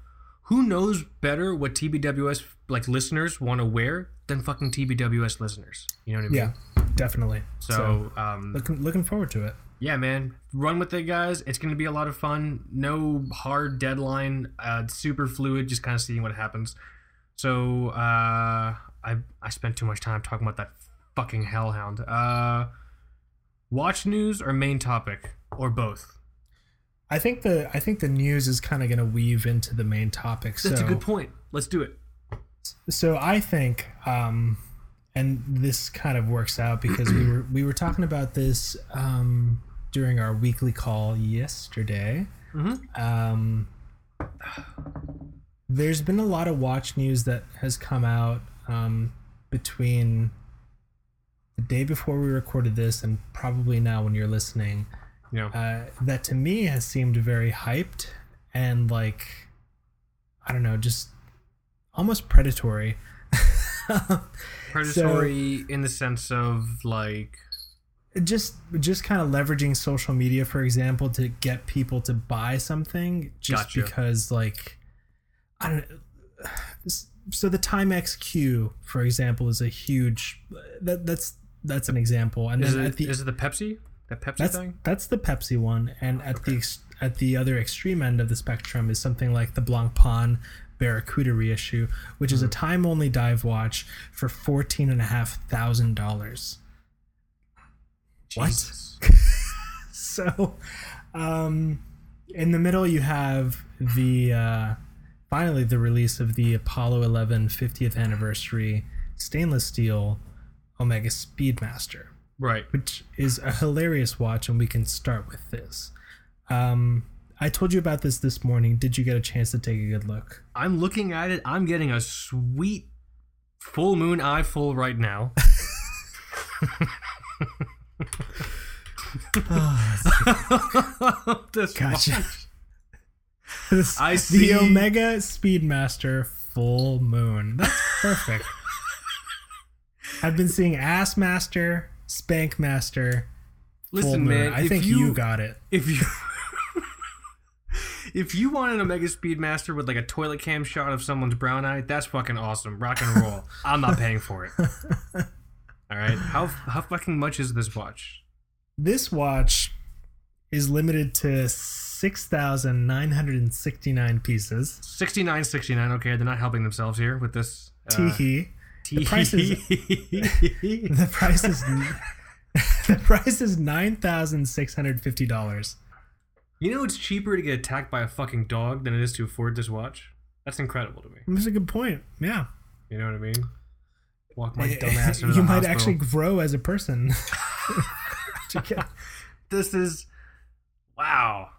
Who knows better what TBWS like listeners want to wear than fucking TBWS listeners? You know what I mean? Yeah, definitely. So, um, looking looking forward to it. yeah, man, run with it, guys. It's gonna be a lot of fun. No hard deadline. Uh, super fluid. Just kind of seeing what happens. So uh, I I spent too much time talking about that fucking hellhound. Uh, watch news or main topic or both. I think the I think the news is kind of going to weave into the main topic. So That's a good point. Let's do it. so I think um and this kind of works out because we were we were talking about this um during our weekly call yesterday. Mhm. Um there's been a lot of watch news that has come out um between the day before we recorded this and probably now when you're listening Know, uh, that to me has seemed very hyped and like I don't know, just almost predatory. (laughs) predatory in the sense of like just just kind of leveraging social media, for example, to get people to buy something just Gotcha. because like I don't. know So the Timex Q, for example, is a huge. That that's that's an example, and is then it, at the is it the Pepsi? That Pepsi That's thing? that's the Pepsi one, and at the at the other extreme end of the spectrum is something like the Blancpain Barakuda reissue, which Hmm. is a time only dive watch for fourteen and a half thousand dollars. What? (laughs) So, um, in the middle you have the uh, finally the release of the Apollo 11 50th anniversary stainless steel Omega Speedmaster Right. which is a hilarious watch, and we can start with this. Um, I told you about this this morning. Did you get a chance to take a good look? I'm looking at it. I'm getting a sweet full moon eye full right now. (laughs) (laughs) (laughs) This Gotcha. This- I the see. Omega Speedmaster Full Moon. That's perfect. I've been seeing Ass Master, Spank Master, Listen, man. I if think you, you got it. if you (laughs) if you want an Omega Speedmaster with like a toilet cam shot of someone's brown eye, that's fucking awesome. Rock and roll. (laughs) I'm not paying for it. (laughs) All right. How how fucking much is this watch? This watch is limited to 6,969 pieces. Sixty nine sixty nine. Okay, they're not helping themselves here with this. Uh, Teehee. Tee- price is- (laughs) The price is (laughs) the price is nine thousand six hundred fifty dollars. you know, it's cheaper to get attacked by a fucking dog than it is to afford this watch. That's incredible to me. That's a good point. Yeah, You know what I mean? Walk my eh, dumb eh, ass into (laughs) you the might hospital. actually grow as a person. This is wow.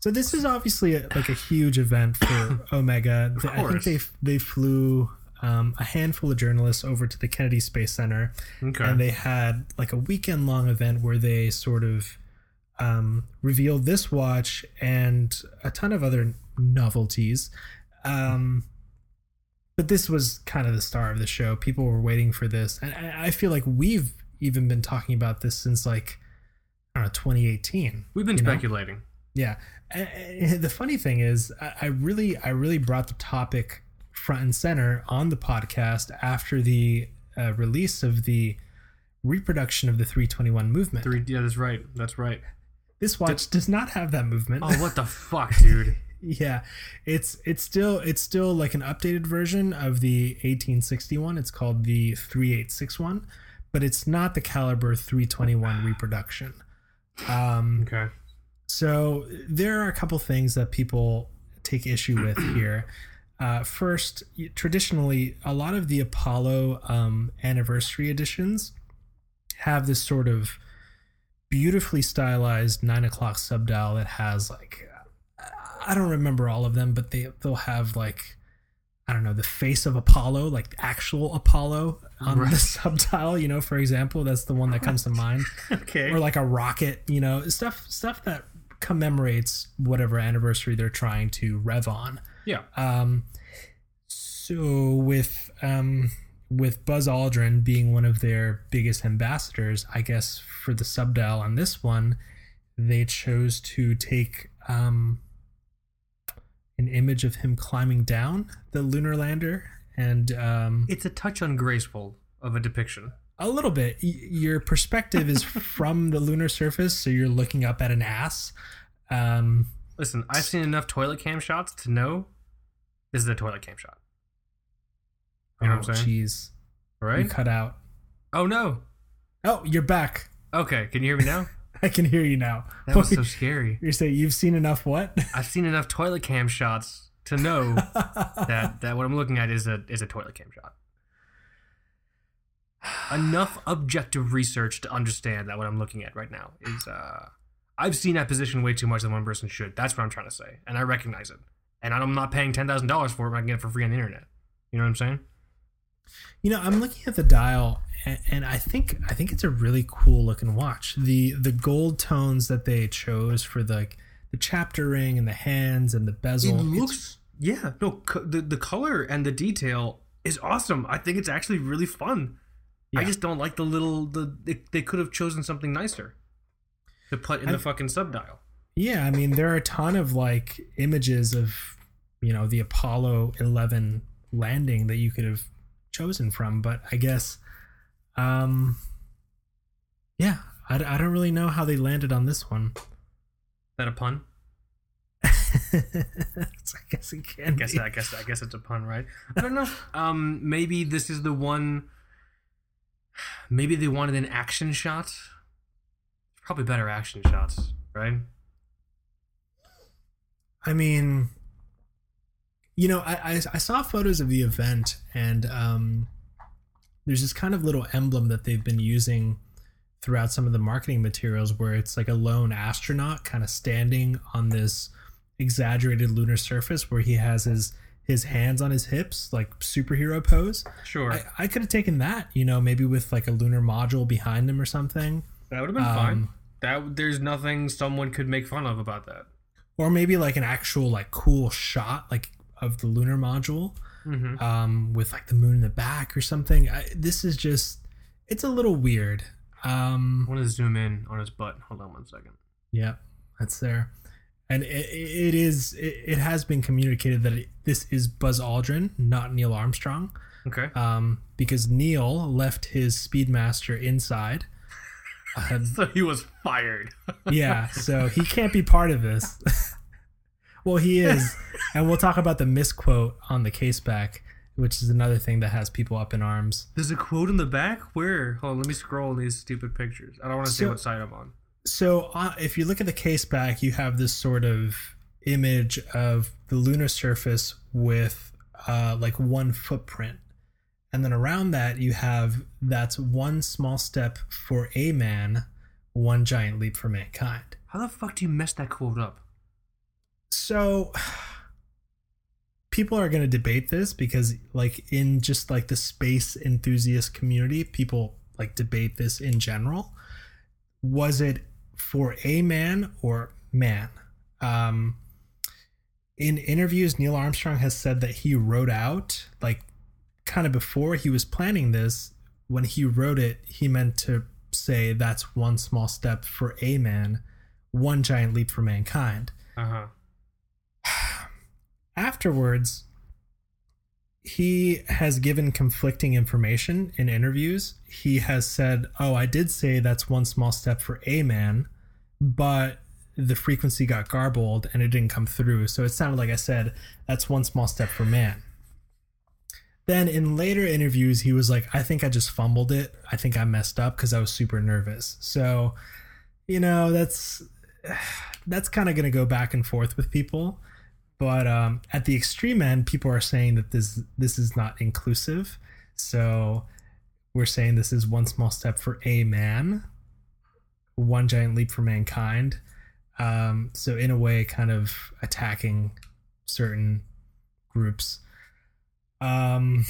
so this is obviously a, like a huge event for (coughs) Omega. I think they they flew um, a handful of journalists over to the Kennedy Space Center, Okay. and they had like a weekend long event where they sort of um, revealed this watch and a ton of other novelties. Um, but this was kind of the star of the show. People were waiting for this, and I I feel like we've even been talking about this since like I don't know 2018. We've been You know? speculating. Yeah. And- The funny thing is, I really, I really brought the topic front and center on the podcast after the uh, release of the reproduction of the 321 movement. Three. Yeah, that's right. That's right. This watch does not have that movement. Oh, what the (laughs) fuck, dude? yeah, it's it's still it's still like an updated version of the 1861. It's called the 3861, but it's not the caliber 321 reproduction. Um, Okay. So there are a couple things that people take issue with (clears throat) here. Uh, first, traditionally, a lot of the Apollo um, anniversary editions have this sort of beautifully stylized nine o'clock subdial that has like I don't remember all of them, but they they'll have like I don't know the face of Apollo, like actual Apollo on Right. the (laughs) subdial. You know, for example, that's the one that comes to (laughs) mind Okay. or like a rocket, you know, stuff stuff that commemorates whatever anniversary they're trying to rev on. Yeah. Um, so with um, with Buzz Aldrin being one of their biggest ambassadors, I guess for the subdial on this one, they chose to take um, an image of him climbing down the lunar lander and um, It's a touch ungraceful of a depiction. a little bit. Y- Your perspective is (laughs) from the lunar surface, so you're looking up at an ass. Um, Listen, I've seen enough toilet cam shots to know is a toilet cam shot. You know what I'm saying? Jeez, you Right? cut out. Oh no. Oh, you're back. Okay, can you hear me now? (laughs) I can hear you now. That was so scary. You're saying you've seen enough what? I've seen enough toilet cam shots to know (laughs) that that what I'm looking at is a is a toilet cam shot. Enough objective research to understand that what I'm looking at right now is uh I've seen that position way too much than one person should. That's what I'm trying to say, and I recognize it. And I'm not paying ten thousand dollars for it. When I can get it for free on the internet. You know what I'm saying? You know, I'm looking at the dial, and, and I think I think it's a really cool looking watch. The the gold tones that they chose for the the chapter ring and the hands and the bezel. It looks yeah no co- the the color and the detail is awesome. I think it's actually really fun. I just don't like the little the they, they could have chosen something nicer to put in the I'm- fucking subdial. Yeah, I mean there are a ton of like images of you know the Apollo 11 landing that you could have chosen from, but I guess um yeah, I, I don't really know how they landed on this one. Is that a pun? (laughs) I guess it can I guess be. I guess I guess it's a pun, right? I don't know. (laughs) Um, maybe this is the one. Maybe they wanted an action shot. Probably better action shots, right? I mean, you know, I, I I saw photos of the event, and um, there's this kind of little emblem that they've been using throughout some of the marketing materials, where it's like a lone astronaut kind of standing on this exaggerated lunar surface, where he has his his hands on his hips, like superhero pose. Sure, I, I could have taken that, you know, maybe with like a lunar module behind him or something. that would have been um, fine. That there's nothing someone could make fun of about that. Or maybe like an actual like cool shot like of the lunar module Mm-hmm. um with like the moon in the back or something I, this is just it's a little weird um I want to zoom in on his butt. Hold on one second. yeah that's there and it, it is it, it has been communicated that it, this is buzz aldrin not neil armstrong Okay. um because neil left his speedmaster inside Uh, (laughs) So he was fired. (laughs) yeah so he can't be part of this (laughs) well he is and we'll talk about the misquote on the case back which is another thing that has people up in arms There's a quote in the back. Where? Hold on, let me scroll these stupid pictures. I don't want to say what side I'm on. so uh, if you look at the case back you have this sort of image of the lunar surface with uh, like one footprint and then around that you have that's one small step for a man one giant leap for mankind. How the fuck do you mess that quote up? so people are going to debate this because like in just like the space enthusiast community people like debate this in general. Was it for a man or man? Um in interviews neil armstrong has said that he wrote out like kind of before he was planning this, when he wrote it, he meant to say that's one small step for a man, one giant leap for mankind. Uh huh. (sighs) Afterwards, he has given conflicting information in interviews. He has said, "Oh, I did say that's one small step for a man, but the frequency got garbled and it didn't come through. So it sounded like I said that's one small step for man." Then in later interviews, he was like, "I think I just fumbled it. I think I messed up because I was super nervous." So, you know, that's (sighs) that's kind of going to go back and forth with people but um, at the extreme end, people are saying that this this is not inclusive. So we're saying this is one small step for a man, one giant leap for mankind. Um, so in a way, kind of attacking certain groups. Um,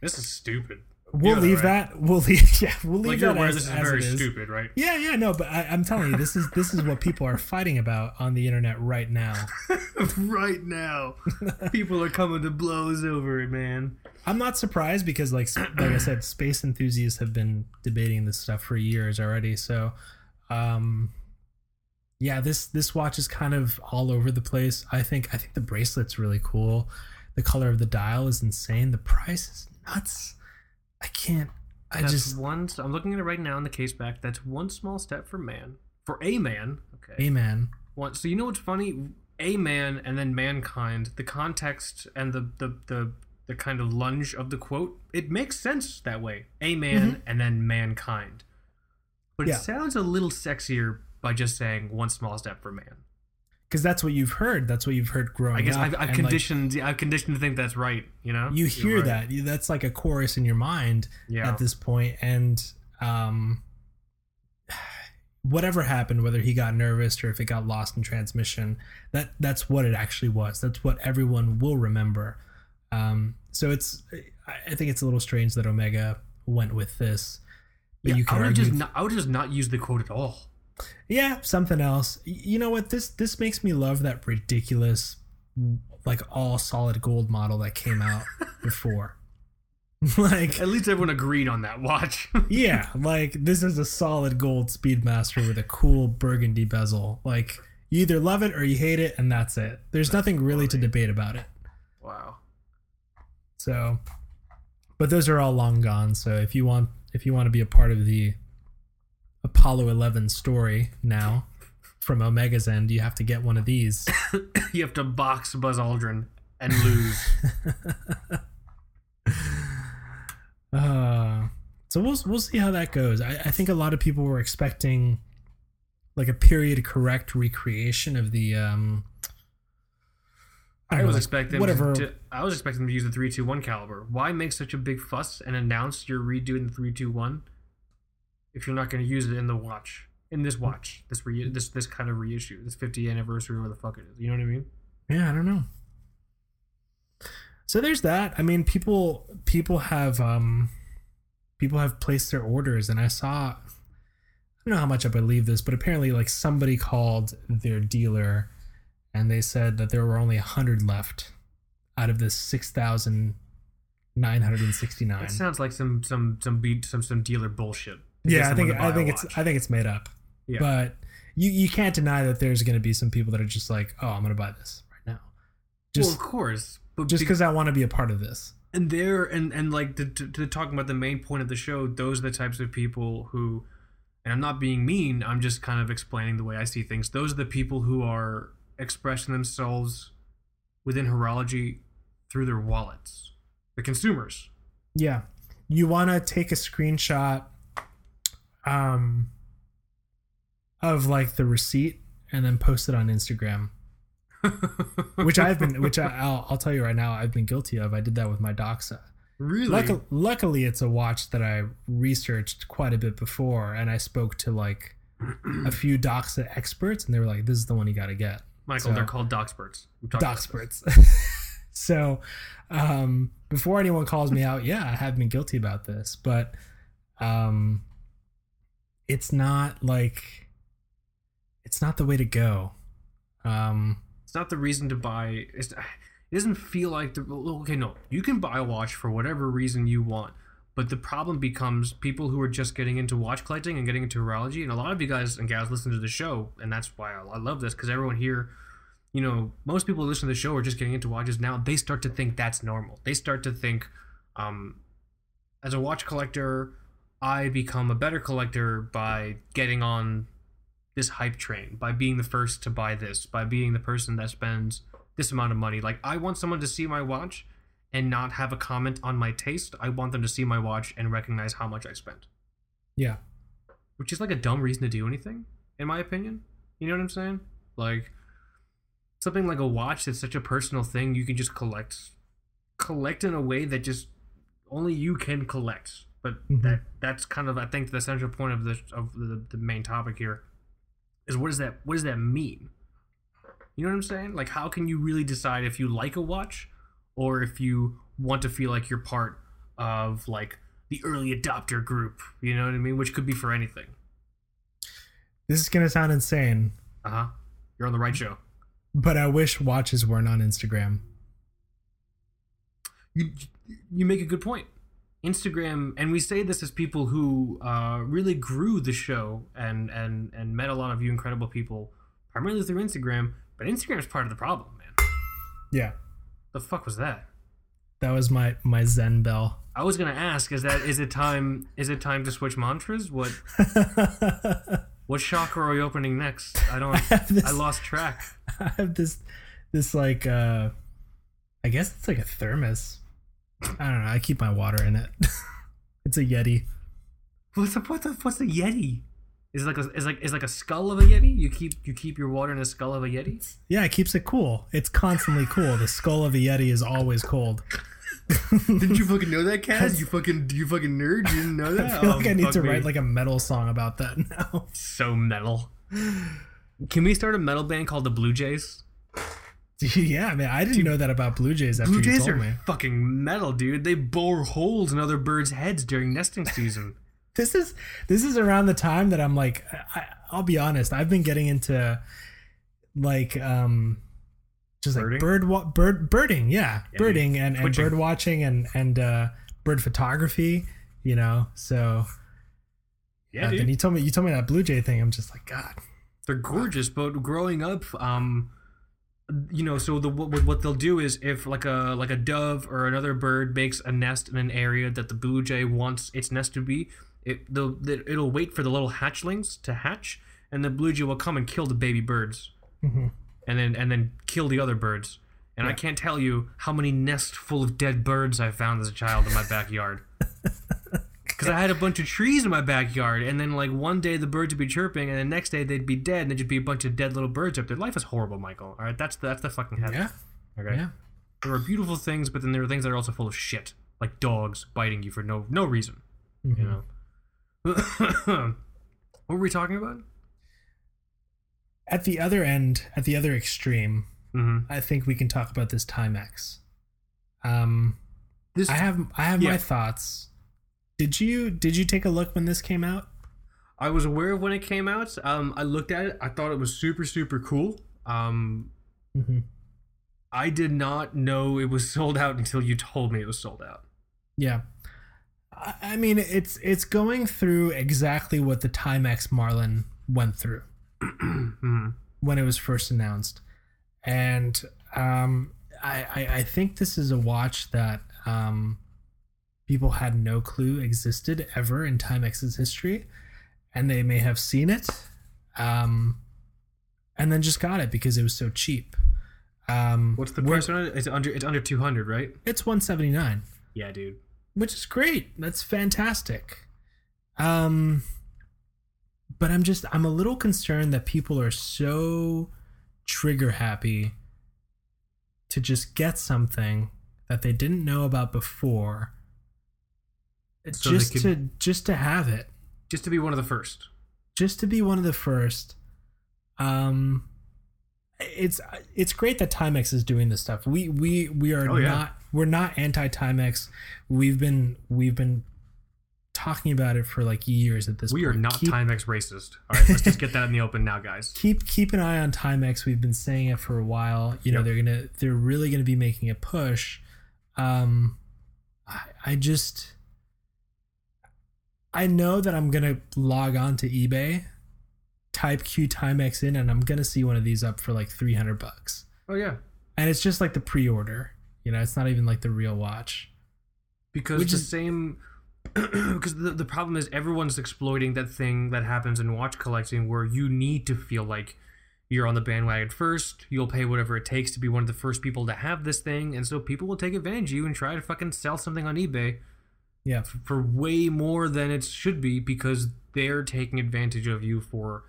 This is stupid. we'll leave right. that. (laughs) We'll leave. Yeah, we'll leave Like that aware as, this is as very is. stupid, right? Yeah, yeah, no, but I, I'm telling you, this is this is what people are fighting about on the internet right now. (laughs) right now, people are coming to blows over it, man. I'm not surprised because, like, like I said, space enthusiasts have been debating this stuff for years already. So, um, yeah, this this watch is kind of all over the place. I think I think the bracelet's really cool. The color of the dial is insane. The price is nuts. I can't. I That's just one. I'm looking at it right now in the case back. That's one small step for man. For a man, okay. A man. One. So you know what's funny? A man and then mankind. The context and the the the the kind of lunge of the quote. It makes sense that way. A man mm-hmm. and then mankind. But Yeah. it sounds a little sexier by just saying one small step for man. Because that's what you've heard. That's what you've heard growing I guess up. I've, I've and, like, conditioned. I've conditioned to think that's right. You know. you hear right. that that's like a chorus in your mind Yeah. at this point and um (sighs) whatever happened whether he got nervous or if it got lost in transmission that that's what it actually was that's what everyone will remember um so it's i think it's a little strange that omega went with this but Yeah, you I would argue just not, I would just not use the quote at all. Yeah something else you know what this this makes me love that ridiculous like all solid gold model that came out (laughs) before (laughs) like At least everyone agreed on that watch. (laughs) yeah, like this is a solid gold Speedmaster with a cool burgundy bezel. Like you either love it or you hate it, and that's it. There's nothing really to debate about it. wow. So, but those are all long gone. So if you want, if you want to be a part of the Apollo 11 story now from Omega's end, you have to get one of these. (coughs) You have to box Buzz Aldrin and lose. Uh, (laughs) so we'll we'll see how that goes. I, I think a lot of people were expecting like a period correct recreation of the um. I don't was like, expecting whatever. To, I was expecting them to use the three two one caliber. Why make such a big fuss and announce you're redoing the three two one if you're not going to use it in the watch in this watch this re, this this kind of reissue this 50th anniversary or the fuck it is. You know what I mean? Yeah, I don't know. So there's that. I mean, people people have um people have placed their orders, and I saw. I don't know how much I believe this, but apparently, like somebody called their dealer, and they said that there were only hundred left out of this six thousand nine hundred and sixty nine. That sounds like some some some beat some some dealer bullshit. Yeah, I think I think it's. I think it's made up. Yeah. But you you can't deny that there's going to be some people that are just like, oh, I'm going to buy this right now, well, just of course, but just be- because I want to be a part of this. and there and and like to, to, to talking about the main point of the show those are the types of people who and i'm not being mean i'm just kind of explaining the way i see things those are the people who are expressing themselves within horology through their wallets the consumers Yeah. You want to take a screenshot um of like the receipt and then post it on Instagram, (laughs) which I've been which I, I'll, I'll tell you right now I've been guilty of. I did that with my Doxa. really Luckily, luckily it's a watch that I researched quite a bit before and I spoke to like (clears throat) a few Doxa experts and they were like this is the one you got to get. michael So- they're called doxperts We've talked about this. Doxperts. (laughs) so, um, before anyone calls me out, yeah, I have been guilty about this, but um, it's not like it's not the way to go. Um, it's not the reason to buy It doesn't feel like the okay. No, you can buy a watch for whatever reason you want, but the problem becomes people who are just getting into watch collecting and getting into horology, and a lot of you guys and gals listen to the show, and that's why I, I love this because everyone here, you know, most people who listen to the show are just getting into watches now. They start to think that's normal. They start to think, um, as a watch collector, I become a better collector by getting on this hype train, by being the first to buy this, by being the person that spends this amount of money. Like I want someone to see my watch and not have a comment on my taste. I want them to see my watch and recognize how much I spent. Yeah. Which is like a dumb reason to do anything, in my opinion. You know what I'm saying? Like something like a watch that's such a personal thing, you can just collect collect in a way that just only you can collect. But Mhm. that that's kind of I think the central point of the of the, the main topic here is what does that what does that mean? You know what I'm saying? Like how can you really decide if you like a watch or if you want to feel like you're part of like the early adopter group, you know what I mean? Which could be for anything. This is gonna sound insane, Uh-huh. You're on the right show. but I wish watches weren't on Instagram. you you make a good point. Instagram, and we say this as people who uh, really grew the show and and and met a lot of you incredible people primarily through Instagram. But Instagram is part of the problem, man. Yeah. The fuck was that? That was my my Zen bell. I was gonna ask, is that is it time? Is it time to switch mantras? What (laughs) what chakra are we opening next? I don't. (laughs) have this- I lost track. (laughs) I have this this like uh I guess it's like a thermos. I don't know. I keep my water in it. (laughs) it's a Yeti. What's the what the what's the yeti? Is it like a is like is like a skull of a yeti? You keep you keep your water in a skull of a yeti? Yeah, it keeps it cool. It's constantly cool. The skull of a Yeti is always cold. (laughs) Didn't you fucking know that, Kaz? You fucking you fucking nerd. You didn't know that. (laughs) I that? feel Oh, like I need to me. write like a metal song about that now. so metal. Can we start a metal band called the Blue Jays? (laughs) yeah, man, I didn't know that about Blue Jays after Blue Jays told are me. fucking metal, dude. They bore holes in other birds' heads during nesting season. (laughs) This is this is around the time that I'm like, I, I'll be honest, I've been getting into like um just like Birding? bird wa- bird birding, yeah, Yeah, birding and, and bird watching and and uh, bird photography. You know, so Yeah, uh, dude. then you told me you told me that Blue Jay thing. I'm just like, God, They're gorgeous, but growing up, um, you know, so the what, what they'll do is if like a like a dove or another bird makes a nest in an area that the blue jay wants its nest to be, it they'll, it'll wait for the little hatchlings to hatch, and the blue jay will come and kill the baby birds, Mhm. and then and then kill the other birds. And I can't tell you how many nests full of dead birds I found as a child in my backyard. (laughs) Because I had a bunch of trees in my backyard, and then like one day the birds would be chirping, and the next day they'd be dead, and there'd just be a bunch of dead little birds up there. Life is horrible, Michael. All right, that's the, that's the fucking heaven. yeah, Okay. yeah. There are beautiful things, but then there are things that are also full of shit, like dogs biting you for no no reason. Mhm. You know. (coughs) what were we talking about? At the other end, at the other extreme, Mm-hmm. I think we can talk about this Timex. Um, This I have I have Yeah. my thoughts. Did you did you take a look when this came out? I was aware of when it came out. Um, I looked at it. I thought it was super super cool. Um, Mm-hmm. I did not know it was (laughs) sold out until you told me it was sold out. Yeah. I I mean, it's it's going through exactly what the Timex Marlin went through (clears throat) Mhm. when it was first announced, and um, I, I I think this is a watch that um, people had no clue existed ever in Timex's history, and they may have seen it, um, and then just got it because it was so cheap. Um, What's the price on it? It's under it's under two hundred, right? It's one seventy nine. Yeah, dude. which is great. That's fantastic. Um, but I'm just I'm a little concerned that people are so trigger happy to just get something that they didn't know about before, So just could- to just to have it, Just to be one of the first. just to be one of the first. Um, it's it's great that Timex is doing this stuff. We we we are Oh, yeah. not we're not anti Timex. We've been we've been talking about it for like years at this We point. We are not keep, Timex racist. All right, let's just get that in the open now, guys. (laughs) keep keep an eye on Timex. We've been saying it for a while. You know, Yep. they're gonna they're really gonna be making a push. Um, I, I just I know that I'm gonna log on to eBay, type Q Timex in, and I'm gonna see one of these up for like three hundred bucks. Oh yeah, And it's just like the pre-order. You know, it's not even like the real watch. because Which the is- same. (clears throat) Because the, the problem is everyone's exploiting that thing that happens in watch collecting where you need to feel like you're on the bandwagon first. You'll pay whatever it takes to be one of the first people to have this thing, and so people will take advantage of you and try to fucking sell something on eBay Yeah. for way more than it should be because they're taking advantage of you for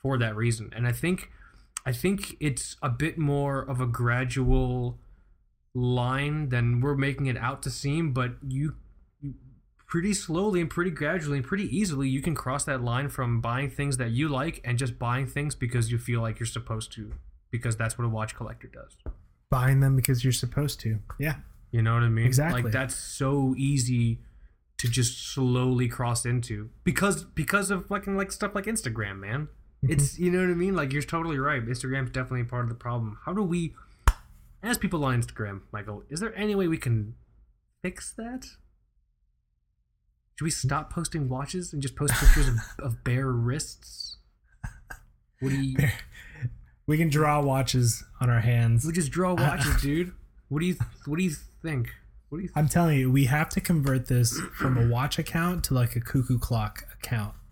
for that reason. And I think I think it's a bit more of a gradual line than we're making it out to seem, but you pretty slowly and pretty gradually and pretty easily you can cross that line from buying things that you like and just buying things because you feel like you're supposed to because that's what a watch collector does. Buying them because you're supposed to. Yeah. You know what I mean? Exactly. Like that's so easy to just slowly cross into because because of fucking like stuff like Instagram, man. Mm-hmm. It's you know what I mean? Like you're totally right. Instagram's definitely part of the problem. How do we as people on Instagram, Michael, is there any way we can fix that? Should we stop posting watches and just post (laughs) pictures of, of bare wrists? What do you We can draw watches on our hands. we just draw (laughs) watches, dude? What do you what do you think? What do you I'm telling you, we have to convert this from a watch account to like a cuckoo clock account. (laughs)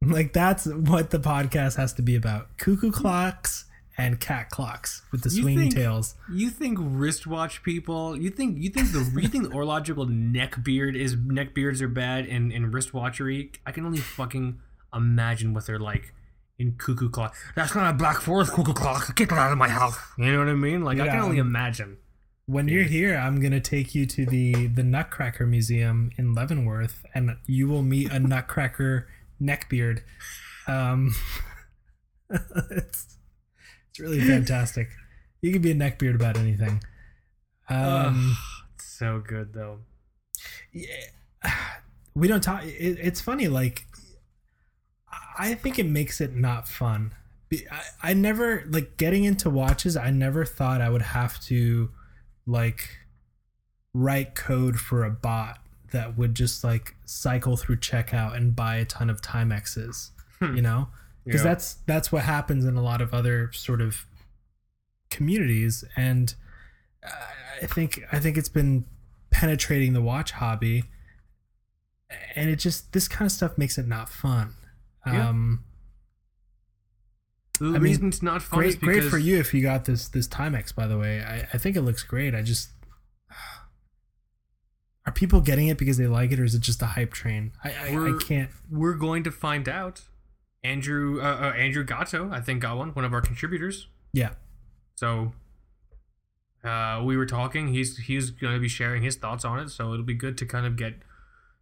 Like that's what the podcast has to be about. Cuckoo clocks and cat clocks with the You think- tails. You think wristwatch people? You think you think the you think (laughs) the orological neck beard is neck beards are bad and in wristwatchery? I can only fucking imagine what they're like in cuckoo clock. That's not a Black Forest cuckoo clock. Get that out of my house. You know what I mean? Like I can Yeah. only imagine. When you're here, I'm gonna take you to the the Nutcracker Museum in Leavenworth, and you will meet a Nutcracker neckbeard. Um, (laughs) it's it's really fantastic. You can be a neckbeard about anything. Um, It's so good though. yeah, (sighs) we don't talk. It, it's funny. Like, I think it makes it not fun. I, I never like getting into watches. I never thought I would have to like write code for a bot that would just like cycle through checkout and buy a ton of Timexes. Hmm. You know, because Yeah. that's that's what happens in a lot of other sort of communities and I think I think it's been penetrating the watch hobby and it just this kind of stuff makes it not fun. Yeah. Um The I mean, reason it's not fun great great for you if you got this this Timex by the way. I, I think it looks great. I just are people getting it because they like it or is it just a hype train? I I, I can't we're going to find out. Andrew uh, uh, Andrew Gatto, I think, got one. One of our contributors. yeah. So uh, we were talking. He's he's going to be sharing his thoughts on it. So it'll be good to kind of get.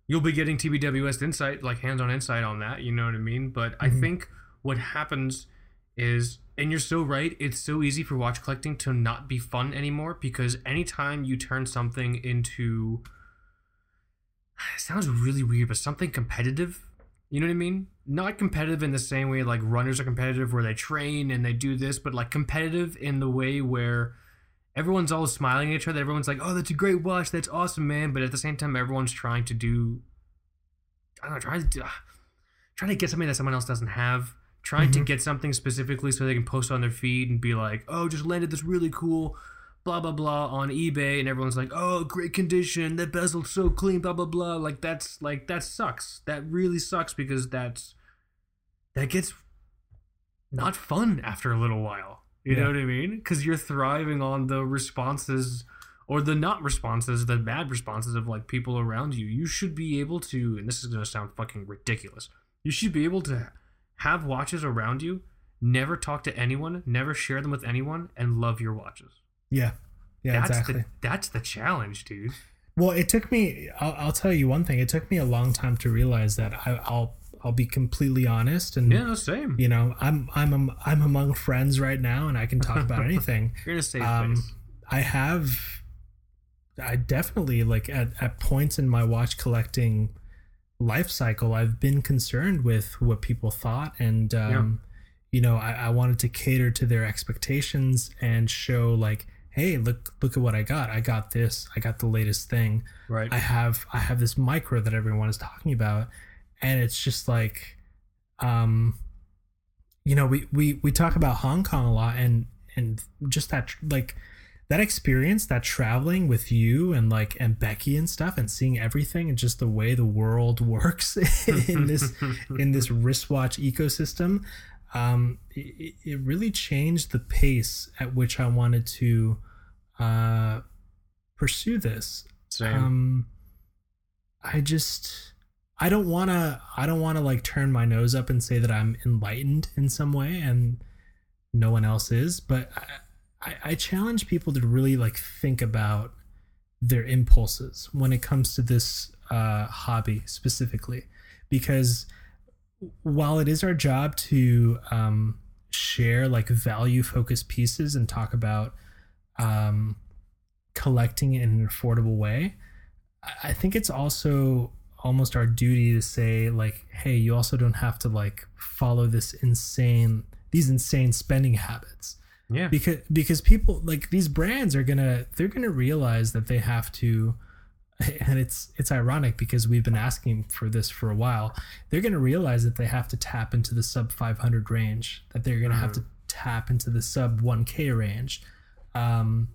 You'll be getting TBWS insight, like hands-on insight on that. You know what I mean? But I Mhm. think what happens is, and you're so right. It's so easy for watch collecting to not be fun anymore because anytime you turn something into, (sighs) it sounds really weird, but something competitive. You know what I mean? Not competitive in the same way like runners are competitive where they train and they do this, but like competitive in the way where everyone's all smiling at each other. Everyone's like, "Oh, that's a great watch. That's awesome, man!" But at the same time, everyone's trying to do, I don't know, trying to do, trying to get something that someone else doesn't have. Trying to Mhm. get something specifically so they can post on their feed and be like, "Oh, just landed this really cool." Blah blah blah on eBay, and everyone's like, "Oh, great condition. That bezel's so clean." Blah blah blah. Like that's like that sucks. That really sucks because that's that gets not fun after a little while. You Yeah. know what I mean? Because you're thriving on the responses or the not responses, the bad responses of like people around you. You should be able to, and this is gonna sound fucking ridiculous. You should be able to have watches around you, never talk to anyone, never share them with anyone, and love your watches. Yeah. Yeah, that's exactly. the that's the challenge, dude. Well, it took me. I'll, I'll tell you one thing. It took me a long time to realize that. I, I'll I'll be completely honest, and Yeah, same. you know, I'm I'm I'm among friends right now, and I can talk about (laughs) anything. You're in a safe Um, place. I have I definitely like at, at points in my watch collecting life cycle, I've been concerned with what people thought, and um, you know, I, I wanted to cater to their expectations and show like, hey, look, look at what I got. I got this. I got the latest thing. Right. I have, I have this micro that everyone is talking about, and it's just like, um, you know, we we we talk about Hong Kong a lot, and and just that like that experience that traveling with you and like and Becky and stuff and seeing everything and just the way the world (laughs) works in this (laughs) in this wristwatch ecosystem um it, it really changed the pace at which I wanted to uh pursue this Same. um I just I don't want to I don't want to like turn my nose up and say that I'm enlightened in some way and no one else is but I, I, challenge people to really like think about their impulses when it comes to this uh, hobby specifically. Because while it is our job to um, share like value focused pieces and talk about um, collecting in an affordable way I think it's also almost our duty to say like hey you also don't have to like follow this insane these insane spending habits. Yeah. because because people like these brands are gonna they're gonna realize that they have to (laughs) and it's it's ironic because we've been asking for this for a while they're gonna realize that they have to tap into the sub 500 range that they're gonna have to tap into the sub 1k range um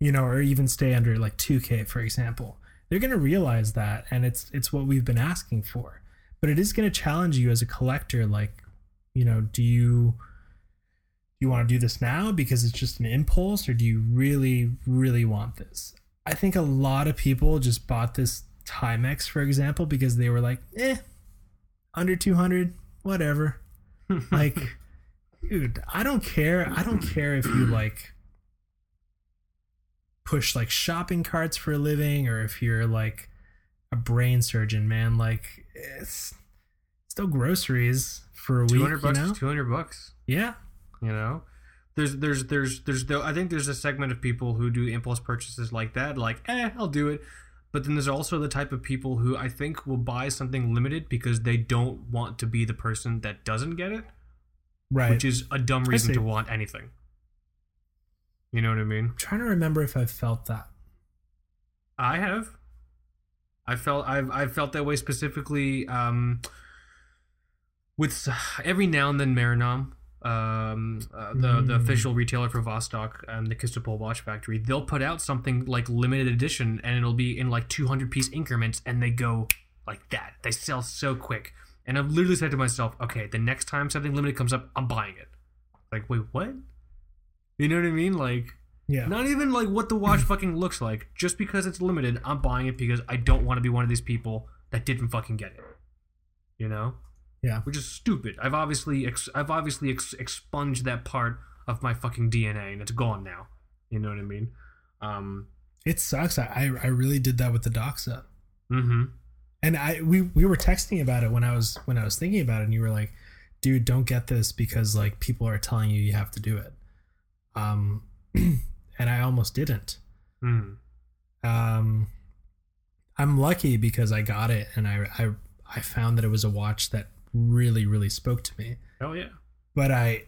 you know or even stay under like 2k for example they're gonna realize that and it's it's what we've been asking for. But it is gonna challenge you as a collector like you know do you you want to do this now because it's just an impulse or do you really really want this? I think a lot of people just bought this timex for example because they were like eh under 200 whatever. (laughs) Like dude i don't care i don't care if you like push like shopping carts for a living or if you're like a brain surgeon man like it's still groceries for a week 200 bucks you know? 200 bucks. yeah. You know? There's there's there's there's though i think there's a segment of people who do impulse purchases like that like eh i'll do it. But then there's also the type of people who i think will buy something limited because they don't want to be the person that doesn't get it right. which is a dumb reason to want anything you know what i mean trying to remember if I've felt that. i have i felt i've i've felt that way specifically um with every now and then Meranom, um, uh, the the Mm. official retailer for Vostok and the Kistopol Watch Factory, they'll put out something like limited edition, and it'll be in like 200 piece increments, and they go like that. They sell so quick, and I've literally said to myself, okay, the next time something limited comes up, I'm buying it. Like, wait, what? You know what I mean? Like, Yeah. not even like what the watch fucking looks like. Just because it's limited, I'm buying it because I don't want to be one of these people that didn't fucking get it. You know? Yeah. Which is stupid. I've obviously ex- I've obviously ex- expunged that part of my fucking DNA and it's gone now. You know what I mean? Um It sucks. I I really did that with the Doxa. Mm mhm. And I we we were texting about it when I was when I was thinking about it and you were like, "Dude, don't get this because like people are telling you you have to do it." Um (clears throat) and I almost didn't. Mhm. Um I'm lucky because I got it and I I I found that it was a watch that really really spoke to me. Hell yeah. But I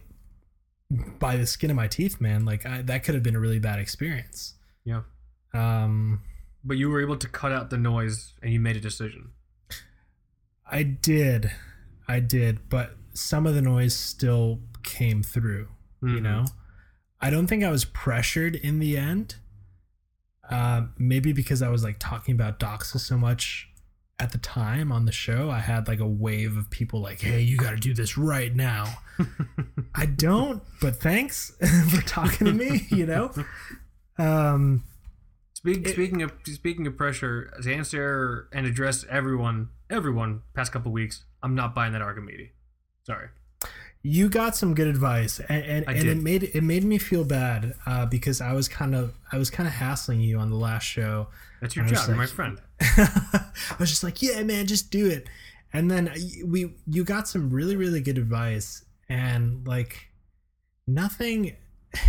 by the skin of my teeth, man, like I, that could have been a really bad experience. Yeah. Um But you were able to cut out the noise and you made a decision. I did. I did, but some of the noise still came through, you Mhm. know? I don't think I was pressured in the end. Uh, maybe because I was like talking about Doxa so much at the time on the show, I had like a wave of people like, "Hey, you got to do this right now." (laughs) I don't, but thanks (laughs) for talking to me, you know? Um Speak, It- speaking of speaking of pressure, to answer and address everyone, everyone, past couple weeks, I'm not buying that Archimedes. Sorry. You got some good advice and and, and it made it made me feel bad uh, because I was kind of I was kind of hassling you on the last show. That's your job. You're my friend. (laughs) I was just like, yeah, man, just do it. And then we you got some really really good advice and like nothing. (sighs)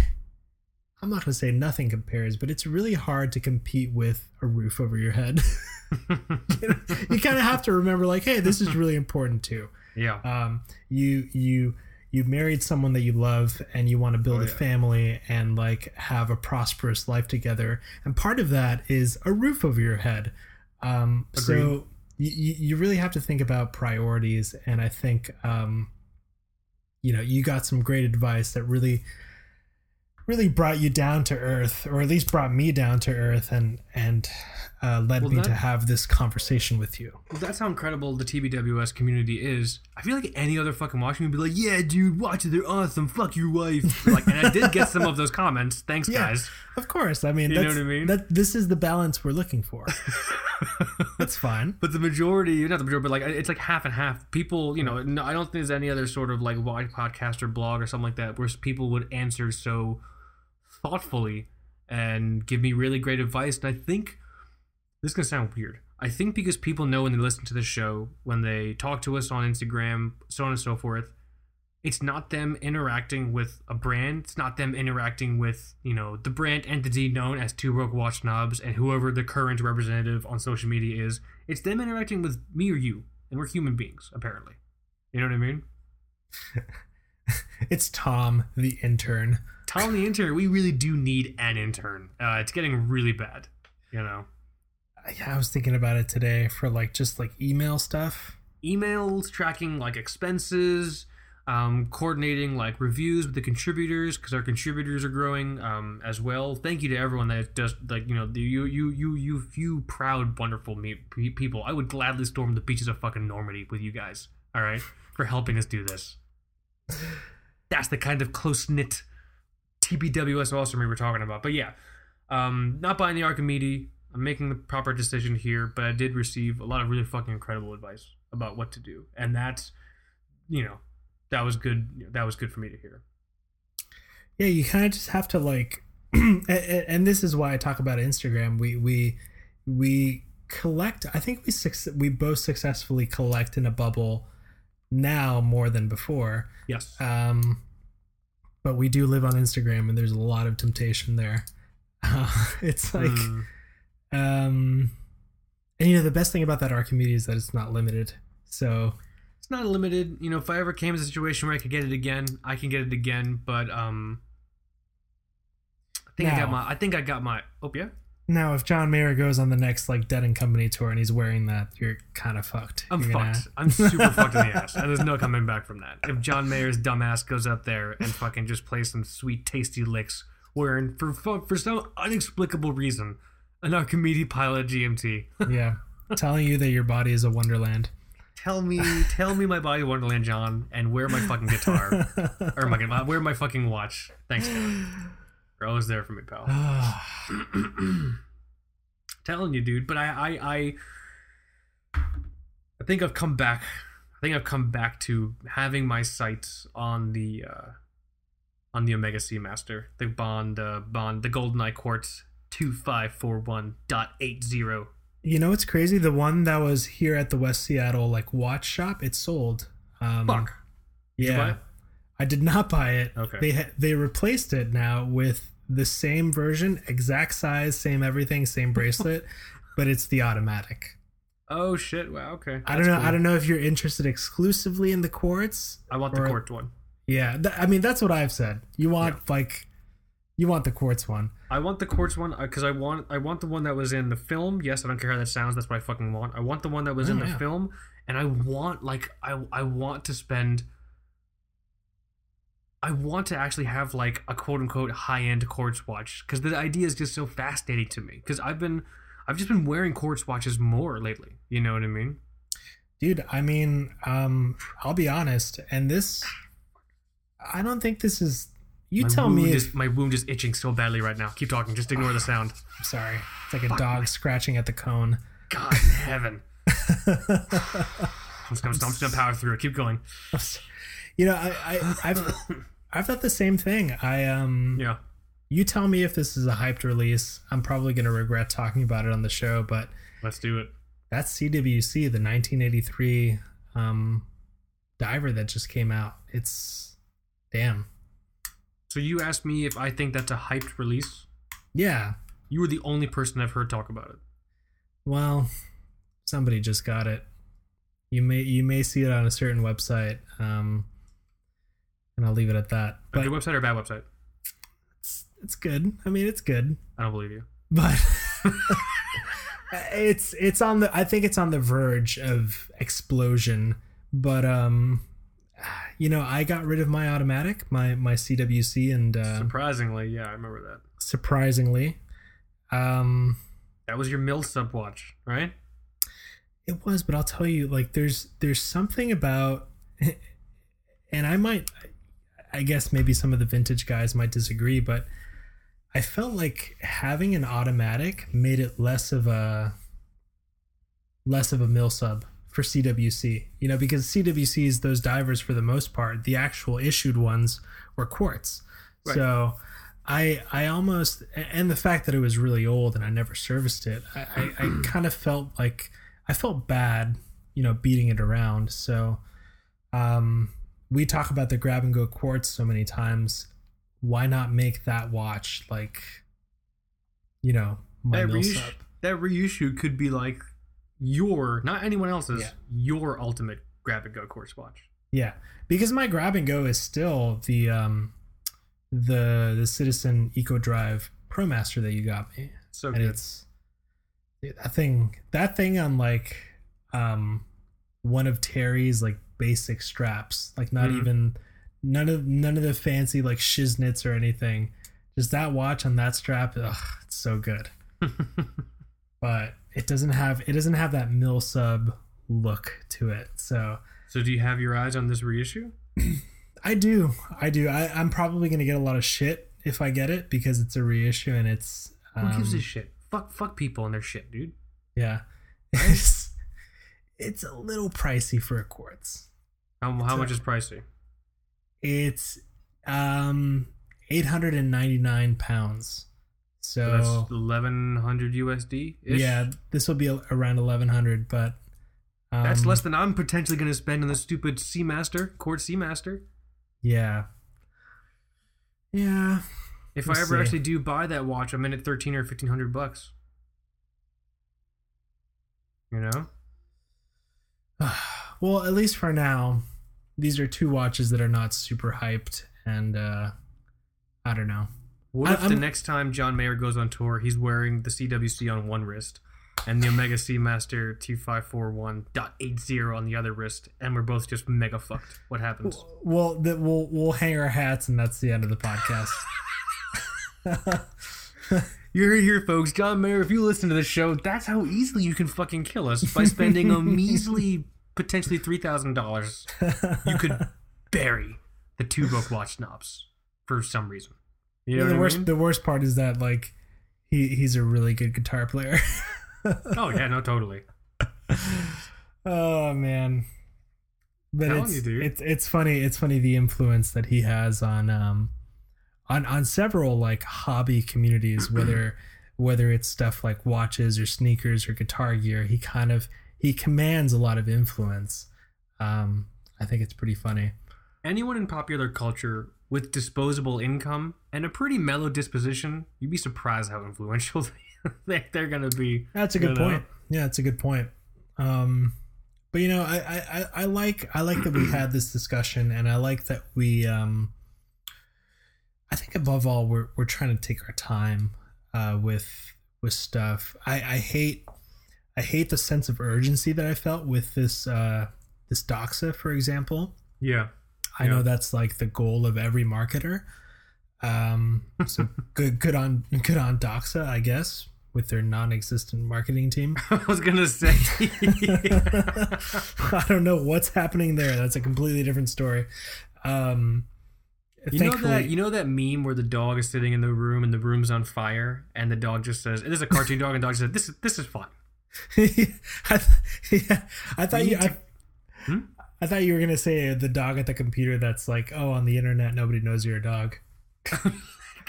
I'm not going to say nothing compares, but it's really hard to compete with a roof over your head. (laughs) (laughs) you, know, you kind of have to remember, like, hey, this is really important too. Yeah. Um, you you you married someone that you love, and you want to build Oh, a yeah. family and like have a prosperous life together. And part of that is a roof over your head. Um, so you, you really have to think about priorities, and I think um, you know you got some great advice that really really brought you down to earth or at least brought me down to earth and and uh, led Well, me that- to have this conversation with you Well, that's how incredible the TBWS community is. I feel like any other fucking watching would be like, "Yeah, dude, watch it. They're awesome. Fuck your wife." (laughs) Like, and I did get some of those comments. Thanks, Yeah. guys. of course i mean You know what I mean? that this is the balance we're looking for (laughs) that's fine But the majority, not the majority, but like it's like half and half. People, you know, no, I don't think there's any other sort of like wide podcast or blog or something like that where people would answer so thoughtfully and give me really great advice. And I think this is gonna sound weird. I think because people know when they listen to the show, when they talk to us on Instagram, so on and so forth, it's not them interacting with a brand. It's not them interacting with, you know, the brand entity known as Two Broke Watch Snobs and whoever the current representative on social media is. It's them interacting with me or you. And we're human beings, apparently. You know what I mean? (laughs) it's tom the intern Tom the intern, we really do need an intern. Uh, it's getting really bad, you know. Yeah i was thinking about it today for like just like email stuff. Emails tracking like expenses um, coordinating like reviews with the contributors because our contributors are growing um, as well. Thank you to everyone that does like you know the, you you you you few proud wonderful me, people. I would gladly storm the beaches of fucking normandy with you guys all right for helping us do this. That's the kind of close-knit tbws awesome we were talking about. But yeah um, not buying the archimedes I'm making the proper decision here, but I did receive a lot of really fucking incredible advice about what to do, and that's, you know, that was good. That was good for me to hear. yeah you kind of just have to like (clears throat) and, and this is why i talk about instagram we we we collect i think we we both successfully collect in a bubble now more than before Yes. um but we do live on instagram and there's a lot of temptation there uh, (laughs) it's like Mm, um and you know the best thing about that archimedes is that it's not limited so it's not limited. You know, if I ever came to a situation where I could get it again, I can get it again. But um, I think I got my. I think I got my. Oh yeah. now if john mayer goes on the next like dead and company tour and he's wearing that you're kind of fucked I'm You're gonna- fucked. I'm super (laughs) fucked in the ass, and there's no coming back from that. If John Mayer's dumbass goes up there and fucking just plays some sweet, tasty licks, wearing for for some inexplicable reason an Archimedes pilot GMT. (laughs) yeah telling you that your body is a wonderland tell me, tell me my body Wonderland, John, and where my fucking guitar (laughs) or my where my fucking watch. Thanks, God. You're always there for me, pal. (sighs) telling you, dude. But I, I, I, I think I've come back. I think I've come back to having my sights on the, uh, on the Omega Seamaster, the Bond, uh, Bond, the Golden Eye Quartz two five four one dot eight zero. you know what's crazy the one that was here at the west seattle like watch shop it sold um Fuck. yeah you buy it? i did not buy it Okay. they ha- they replaced it now with the same version exact size same everything same (laughs) bracelet but it's the automatic Oh shit! Wow. Okay. i don't know i don't know if you're interested exclusively in the quartz I want the quartz one. yeah th- i mean that's what i've said you want like you want the quartz one I want the quartz one because I want I want the one that was in the film. Yes, I don't care how that sounds. That's what I fucking want. I want the one that was in Oh, the film, and I want like I I want to spend. I want to actually have like a quote unquote high end quartz watch because the idea is just so fascinating to me. Because I've been, I've just been wearing quartz watches more lately. You know what I mean? dude i mean um i'll be honest and this i don't think this is you my tell me is, my wound is itching so badly right now. Keep talking. Just ignore the sound. I'm sorry it's like a dog scratching at the cone God in heaven. (laughs) I'm just gonna, I'm just gonna power through it. Keep going. you know I, I i've i've thought the same thing i um Yeah. you tell me if this is a hyped release i'm probably gonna regret talking about it on the show but Let's do it. that's cwc the 1983 um diver that just came out it's damn So you asked me if I think that's a hyped release. Yeah. You were the only person I've heard talk about it. Well, somebody just got it. You may you may see it on a certain website, um, and I'll leave it at that. A But good website or a bad website? it's, it's good. I mean, it's good, I don't believe you. but (laughs) (laughs) it's it's on the. I think it's on the verge of explosion. But um, you know, I got rid of my automatic, my my CWC, and uh, Surprisingly, yeah, I remember that. surprisingly, um, That was your mill sub watch, right? It was, but I'll tell you, like there's there's something about, (laughs) and I might, I guess maybe some of the vintage guys might disagree, but I felt like having an automatic made it less of a less of a mill sub for CWC. You know, because CWCs, those divers for the most part, the actual issued ones were quartz. Right. So I I almost and the fact that it was really old and I never serviced it, I, I, I (clears throat) kind of felt like I felt bad, you know, beating it around. So um we talk about the grab and go quartz so many times. Why not make that watch like you know, my That reissue, that reissue could be like your, not anyone else's, Yeah. your ultimate grab and go quartz watch. Yeah, because my grab and go is still the um the the Citizen Eco Drive ProMaster that you got me, So and good. it's that thing that thing on like um one of Terry's like basic straps, like not Mhm. even none of none of the fancy like shiznits or anything. Just that watch on that strap, ugh, it's so good. (laughs) But it doesn't have it doesn't have that mill sub look to it. So so do you have your eyes on this reissue? (clears throat) I do. I do. I, I'm probably gonna get a lot of shit if I get it because it's a reissue and it's Who gives um, a shit? Fuck, fuck people and their shit, dude. yeah. (laughs) It's, it's a little pricey for a quartz. How, how a- much is pricey? It's um 899 pounds. So So, that's eleven hundred USD. yeah, this will be around 1100, but um, that's less than I'm potentially going to spend on the stupid Seamaster, Quartz Seamaster. Yeah. Yeah. If We'll I ever see. actually do buy that watch, I'm in at thirteen or fifteen hundred bucks. You know, (sighs) well, at least for now, these are two watches that are not super hyped, and uh, I don't know. What if the I'm- next time John Mayer goes on tour, he's wearing the CWC on one wrist and the Omega Seamaster 2541.80 on the other wrist, and we're both just mega fucked? What happens? Well, that we'll we'll hang our hats, and that's the end of the podcast. (laughs) (laughs) You're here, folks. John Mayer, if you listen to this show, that's how easily you can fucking kill us by spending a (laughs) measly, potentially three thousand dollars. You could bury the Two Broke Watch Snobs for some reason. You know the worst mean? the worst part is that like he he's a really good guitar player. (laughs) Oh yeah, no, totally. oh man. But Telling it's, you, dude. it's it's funny it's funny the influence that he has on um on on several like hobby communities (clears throat) whether whether it's stuff like watches or sneakers or guitar gear he kind of he commands a lot of influence um I think it's pretty funny Anyone in popular culture with disposable income and a pretty mellow disposition, you'd be surprised how influential (laughs) they- they're gonna be. That's a good know? point. Yeah, that's a good point. Um, but you know, I, I, I- I like I like that we had this discussion, and I like that we. Um, I think above all, we're we're trying to take our time uh, with with stuff. I, I hate I hate the sense of urgency that I felt with this uh, this Doxa, for example. Yeah. I know that's like the goal of every marketer. Um, so (laughs) good, good on, good on Doxa, I guess, with their non-existent marketing team. (laughs) I was gonna say. (laughs) I don't know what's happening there. That's a completely different story. Um, You know that you know that meme where the dog is sitting in the room and the room's on fire and the dog just says, "This is a cartoon dog," and the dog says, "This is this is fun." I, th- yeah, I thought We you. need I, Hmm? I thought you were gonna say the dog at the computer. That's like, oh, on the internet, nobody knows you're a dog. (laughs)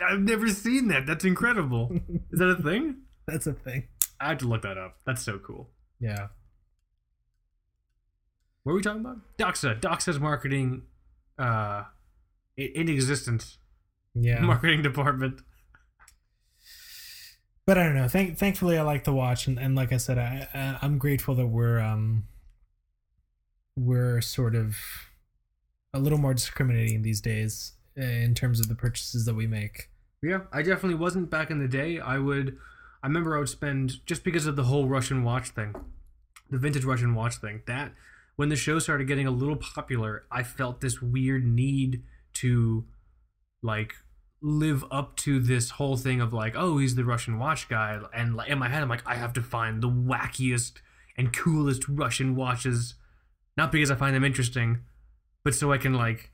I've never seen that. That's incredible. Is that a thing? (laughs) That's a thing. I have to look that up. That's so cool. Yeah. What are we talking about? Doxa. Doxa's marketing uh, in existence Yeah. (laughs) marketing department. but I don't know. Thank, thankfully, I like to watch, and, and like I said, I, I I'm grateful that we're um we're sort of a little more discriminating these days uh, in terms of the purchases that we make. Yeah, I definitely wasn't back in the day. I would, I remember I would spend just because of the whole Russian watch thing, the vintage Russian watch thing. That when the show started getting a little popular, I felt this weird need to, like, live up to this whole thing of like, oh, he's the Russian watch guy, and like in my head, I'm like, I have to find the wackiest and coolest Russian watches, not because I find them interesting, but so I can like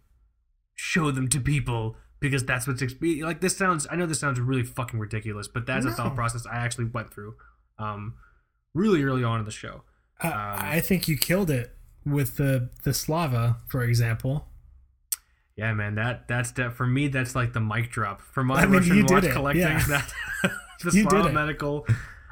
show them to people because that's what's exp- like this sounds i know this sounds really fucking ridiculous but that's a thought process i actually went through um really early on in the show I, Um, I think you killed it with the the Slava, for example. yeah man that that's that for me that's like the mic drop for my I mean, russian watch it, collecting yeah. that (laughs) the You did slav it. medical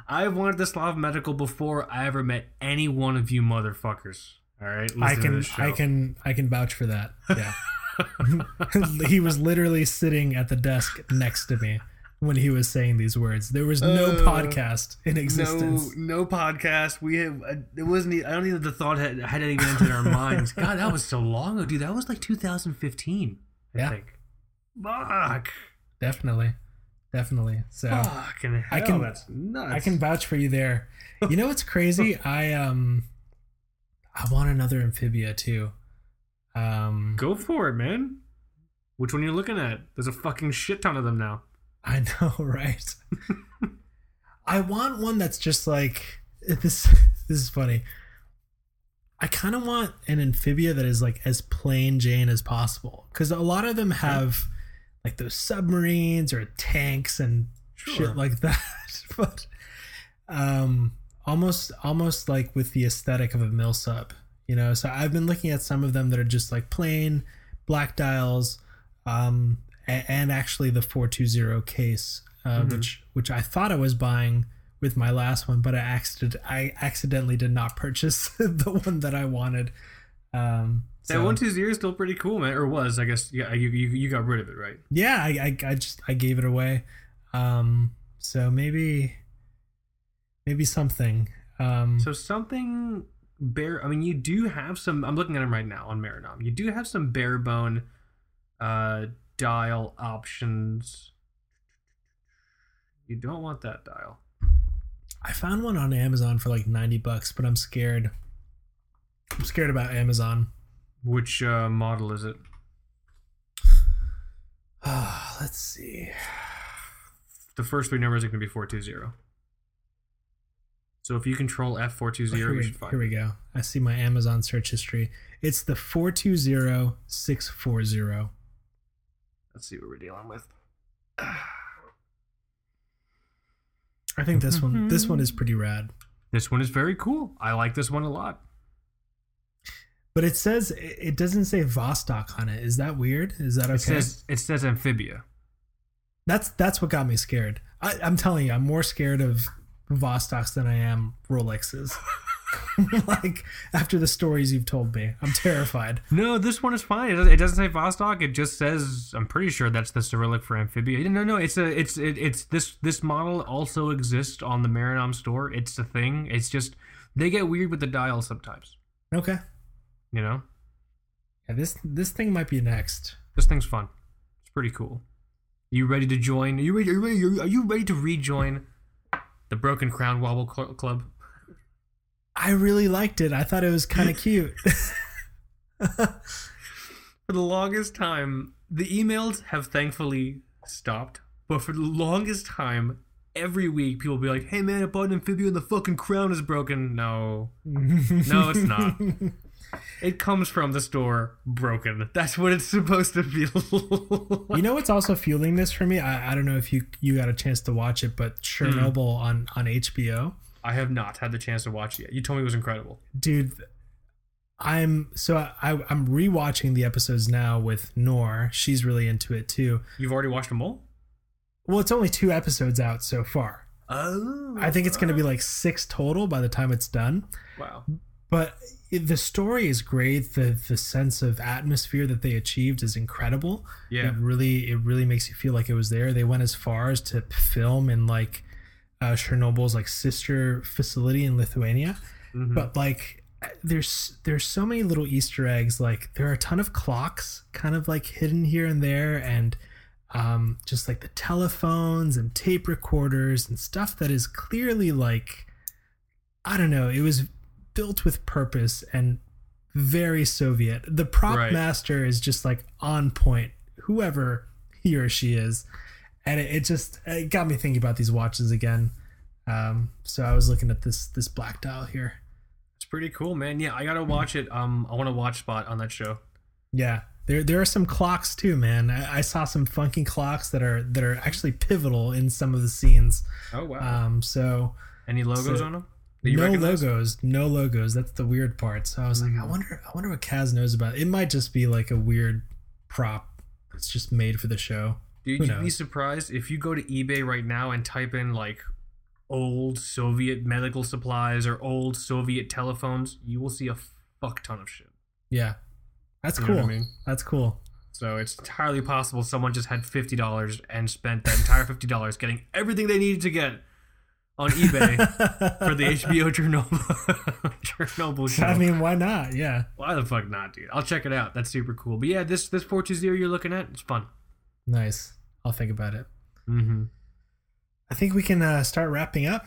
i've wanted the slav medical before i ever met any one of you motherfuckers all right I can. I can I can vouch for that. Yeah. (laughs) he was literally sitting at the desk next to me when he was saying these words. There was no Uh, podcast in existence. No, no podcast. We have. uh, It wasn't. I don't think the thought had had even entered our (laughs) minds. God, that was so long ago, dude. That was like 2015. I Yeah. think. Fuck. Definitely. Definitely. So Fucking hell, I can- that's nuts. I can vouch for you there. You know what's crazy? (laughs) I um I want another amphibia too. Um go for it, man. Which one are you looking at? There's a fucking shit ton of them now. I know, (laughs) right? (laughs) I want one that's just like this. This is funny. I kind of want an amphibia that is like as plain Jane as possible because a lot of them have like those submarines or tanks and Sure. shit like (laughs) that. but um, almost almost like with the aesthetic of a mill sub, you know. So I've been looking at some of them that are just like plain black dials, um, and, and actually the four two zero case, uh, Mhm. which which I thought I was buying with my last one, but I accident I accidentally did not purchase (laughs) the one that I wanted. Um, That so- one two zero is still pretty cool, man. Or was I guess? Yeah, you you, you got rid of it, right? yeah I, I i just i gave it away um so maybe maybe something um So something bare. I mean, you do have some. I'm looking at them right now on Meranom. You do have some bare bone uh, dial options. You don't want that dial. i found one on amazon for like 90 bucks but i'm scared i'm scared about amazon Which uh, model is it? (sighs) let's see The first three numbers are going to be four two zero. So if you control F four two zero, here, we, should find. here we go i see my amazon search history it's the 420640 Let's see what we're dealing with. i think this one this one is mm-hmm. pretty rad This one is very cool. I like this one a lot. but it says it it doesn't say vostok on it is that weird is that okay It says it says amphibia. That's that's what got me scared. I, I'm telling you, I'm more scared of Vostoks than I am Rolexes. (laughs) (laughs) like after the stories you've told me, I'm terrified. No, this one is fine. It doesn't, it doesn't say Vostok. It just says I'm pretty sure that's the Cyrillic for amphibia. No, no, it's a it's it, it's this this model also exists on the Meranom store. It's a thing. It's just they get weird with the dial sometimes. Okay, You know, yeah, this this thing might be next. this thing's fun. It's pretty cool. Are You ready to join? Are you ready? Are you ready, are you ready to rejoin the Broken Crown Wobble Cl- Club? I really liked it. I thought it was kind of cute. (laughs) For the longest time, the emails have thankfully stopped. But for the longest time, every week people will be like, "Hey man, I bought an amphibia and the fucking crown is broken." No, (laughs) no, it's not. It comes from the store broken. That's what it's supposed to feel. (laughs) you know what's also fueling this for me? I, I don't know if you you got a chance to watch it, but Chernobyl on on HBO. I have not had the chance to watch it yet. You told me it was incredible. dude i'm so I, i'm rewatching the episodes now with nor she's really into it too You've already watched them all? well it's only two episodes out so far Oh, i think it's going to be like six total by the time it's done wow. But the story is great. The the sense of atmosphere that they achieved is incredible. Yeah. It really it really makes you feel like it was there. They went as far as to film in like uh, Chernobyl's like sister facility in Lithuania. Mhm. But like there's there's so many little Easter eggs. Like there are a ton of clocks kind of like hidden here and there and um, just like the telephones and tape recorders and stuff that is clearly like I don't know, it was built with purpose and very Soviet. The prop Right. master is just like on point, whoever he or she is. And it, it just it got me thinking about these watches again. Um, so I was looking at this this black dial here. It's pretty cool, man. Yeah, I gotta watch it. Um, I want to watch Spot on that show. Yeah, there there are some clocks too, man. I, I saw some funky clocks that are that are actually pivotal in some of the scenes. Oh wow. Um, so Any logos so- on them? No recognize? logos, no logos. That's the weird part. So I was like, I Mm. wonder, I wonder what Kaz knows about it. It might just be like a weird prop. It's just made for the show. Dude, Who you'd be surprised if you go to eBay right now and type in like old Soviet medical supplies or old Soviet telephones, you will see a fuck ton of shit. Yeah, that's You cool. what I mean? That's cool. So it's entirely possible someone just had fifty dollars and spent that entire fifty dollars getting everything they needed to get on eBay (laughs) for the HBO Chernobyl (laughs) Chernobyl show. I mean, why not? Yeah. Why the fuck not, dude? I'll check it out. That's super cool. But yeah, this this four two zero you're looking at, it's fun. Nice. I'll think about it. Mm-hmm. I think we can uh, start wrapping up.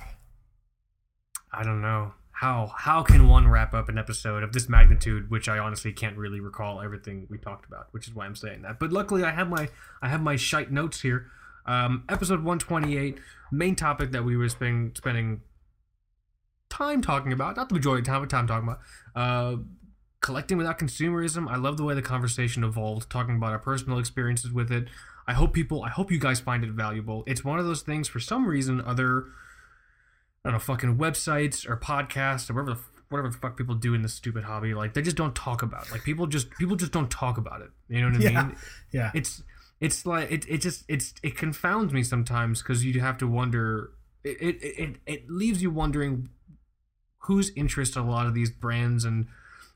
I don't know how how can one wrap up an episode of this magnitude, which I honestly can't really recall everything we talked about, which is why I'm saying that. But luckily, I have my I have my shite notes here. Um, episode 128, main topic that we were spending spending time talking about, not the majority of time, but time talking about. Uh, collecting without consumerism. I love the way the conversation evolved, talking about our personal experiences with it. I hope people, I hope you guys find it valuable. It's one of those things. For some reason, other I don't know, fucking websites or podcasts or whatever the, whatever the fuck people do in this stupid hobby. Like they just don't talk about. It. Like people just people just don't talk about it. You know what I (laughs) Yeah. mean? Yeah. It's it's like it, it just it's it confounds me sometimes because you have to wonder. It, it it it leaves you wondering whose interest a lot of these brands and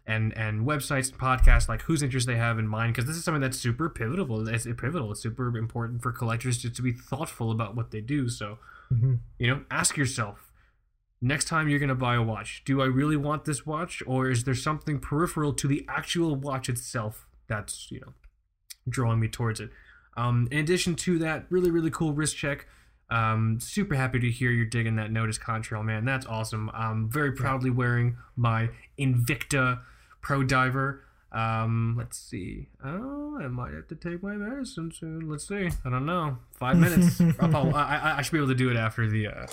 and and websites and podcasts like whose interest they have in mind because this is something that's super pivotal. It's pivotal. It's super important for collectors just to be thoughtful about what they do. So Mhm. you know, ask yourself next time you're going to buy a watch, do I really want this watch or is there something peripheral to the actual watch itself that's, you know, drawing me towards it? Um, in addition to that, really, really cool wrist check. Um, super happy to hear you're digging that Nodus Contrail, man. That's awesome. I'm very proudly wearing my Invicta Pro Diver. Um, let's see. Oh, I might have to take my medicine soon. Let's see. I don't know. Five minutes. (laughs) I'll probably- I, I, I should be able to do it after the uh,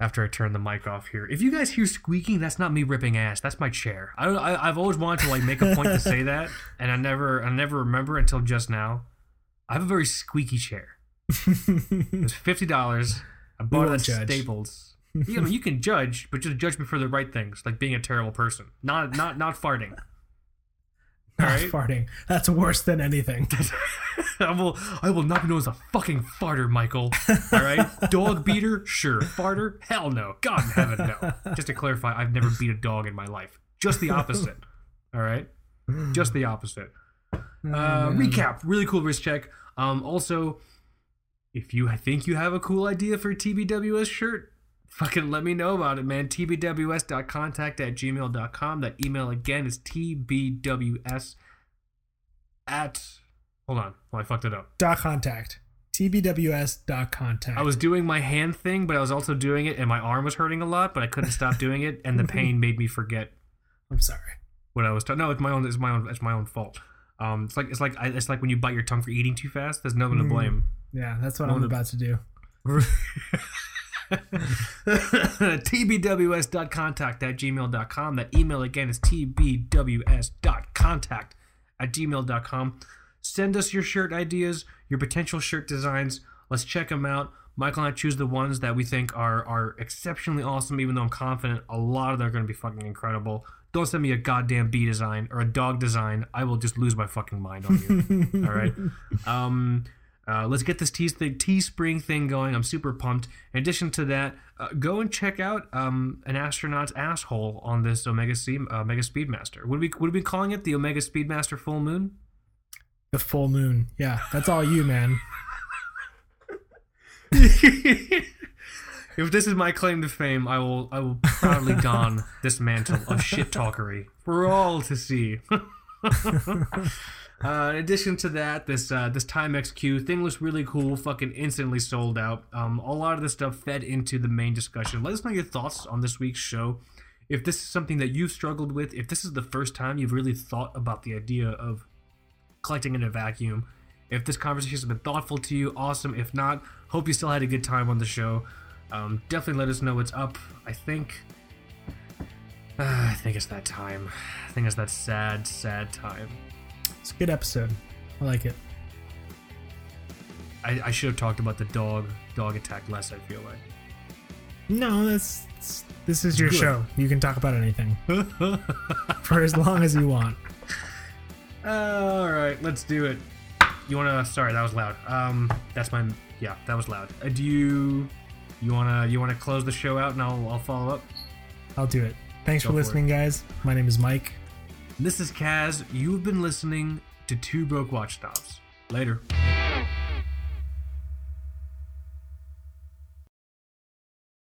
after I turn the mic off here. If you guys hear squeaking, that's not me ripping ass. That's my chair. I, I I've always wanted to like make a point to say (laughs) that, and I never I never remember until just now. I have a very squeaky chair. (laughs) It's fifty dollars. I bought it at judge. Staples. (laughs) You, I mean, you can judge, but just judge me for the right things, like being a terrible person, not not not farting. (laughs) Not Alright. farting. That's worse than anything. I will I will not be known as a fucking farter, Michael. All right, dog beater, sure. Farter, hell no. God in heaven, no. Just to clarify, I've never beat a dog in my life. Just the opposite. All right, just the opposite. Uh, man. recap, really cool wrist check. Um, also, if you think you have a cool idea for a TBWS shirt, fucking let me know about it, man. TBWS.contact at gmail.com. That email again is TBWS at. Hold on. Well, I fucked it up. Dot contact. TBWS dot contact. I was doing my hand thing, but I was also doing it, and my arm was hurting a lot, but I couldn't stop doing it, and the (laughs) pain made me forget I'm sorry. what I was. talking. no, it's my own. It's my own. It's my own fault. Um, it's like it's like it's like when you bite your tongue for eating too fast. There's no one to Mm. blame. Yeah, that's what One I'm of- about to do. (laughs) tbws.contact at gmail.com. That email again is tbws.contact at gmail.com. Send us your shirt ideas, your potential shirt designs. Let's check them out. Michael and I choose the ones that we think are are exceptionally awesome, even though I'm confident a lot of them are going to be fucking incredible. Don't send me a goddamn bee design or a dog design. I will just lose my fucking mind on you. (laughs) All right. Um, Uh, let's get this tea thing, Teespring thing going. I'm super pumped. In addition to that, uh, go and check out um, an astronaut's asshole on this Omega C, Omega Speedmaster. Would we would we be calling it the Omega Speedmaster Full Moon? The full moon. Yeah, that's all you, man. (laughs) if this is my claim to fame, I will I will proudly (laughs) don this mantle of shit talkery for all to see. (laughs) Uh, in addition to that, this uh, this Timex Q thing looks really cool. Fucking instantly sold out. Um, a lot of this stuff fed into the main discussion. Let us know your thoughts on this week's show. If this is something that you've struggled with, if this is the first time you've really thought about the idea of collecting in a vacuum, if this conversation has been thoughtful to you, awesome. If not, hope you still had a good time on the show. Um, definitely let us know what's up. I think. Uh, (sighs) I think it's that time. I think it's that sad, sad time. It's a good episode. I like it. I, I should have talked about the dog dog attack less. I feel like. No, that's it's- this is your good. show. You can talk about anything (laughs) for as long as you want. All right, let's do it. You wanna? Sorry, that was loud. Um, that's my. Yeah, that was loud. Uh, do you? You wanna? You wanna close the show out, and I'll I'll follow up. I'll do it. Thanks Go for for listening, guys. My name is Mike. This is Kaz. You've been listening to Two Broke Watch Snobs. Later.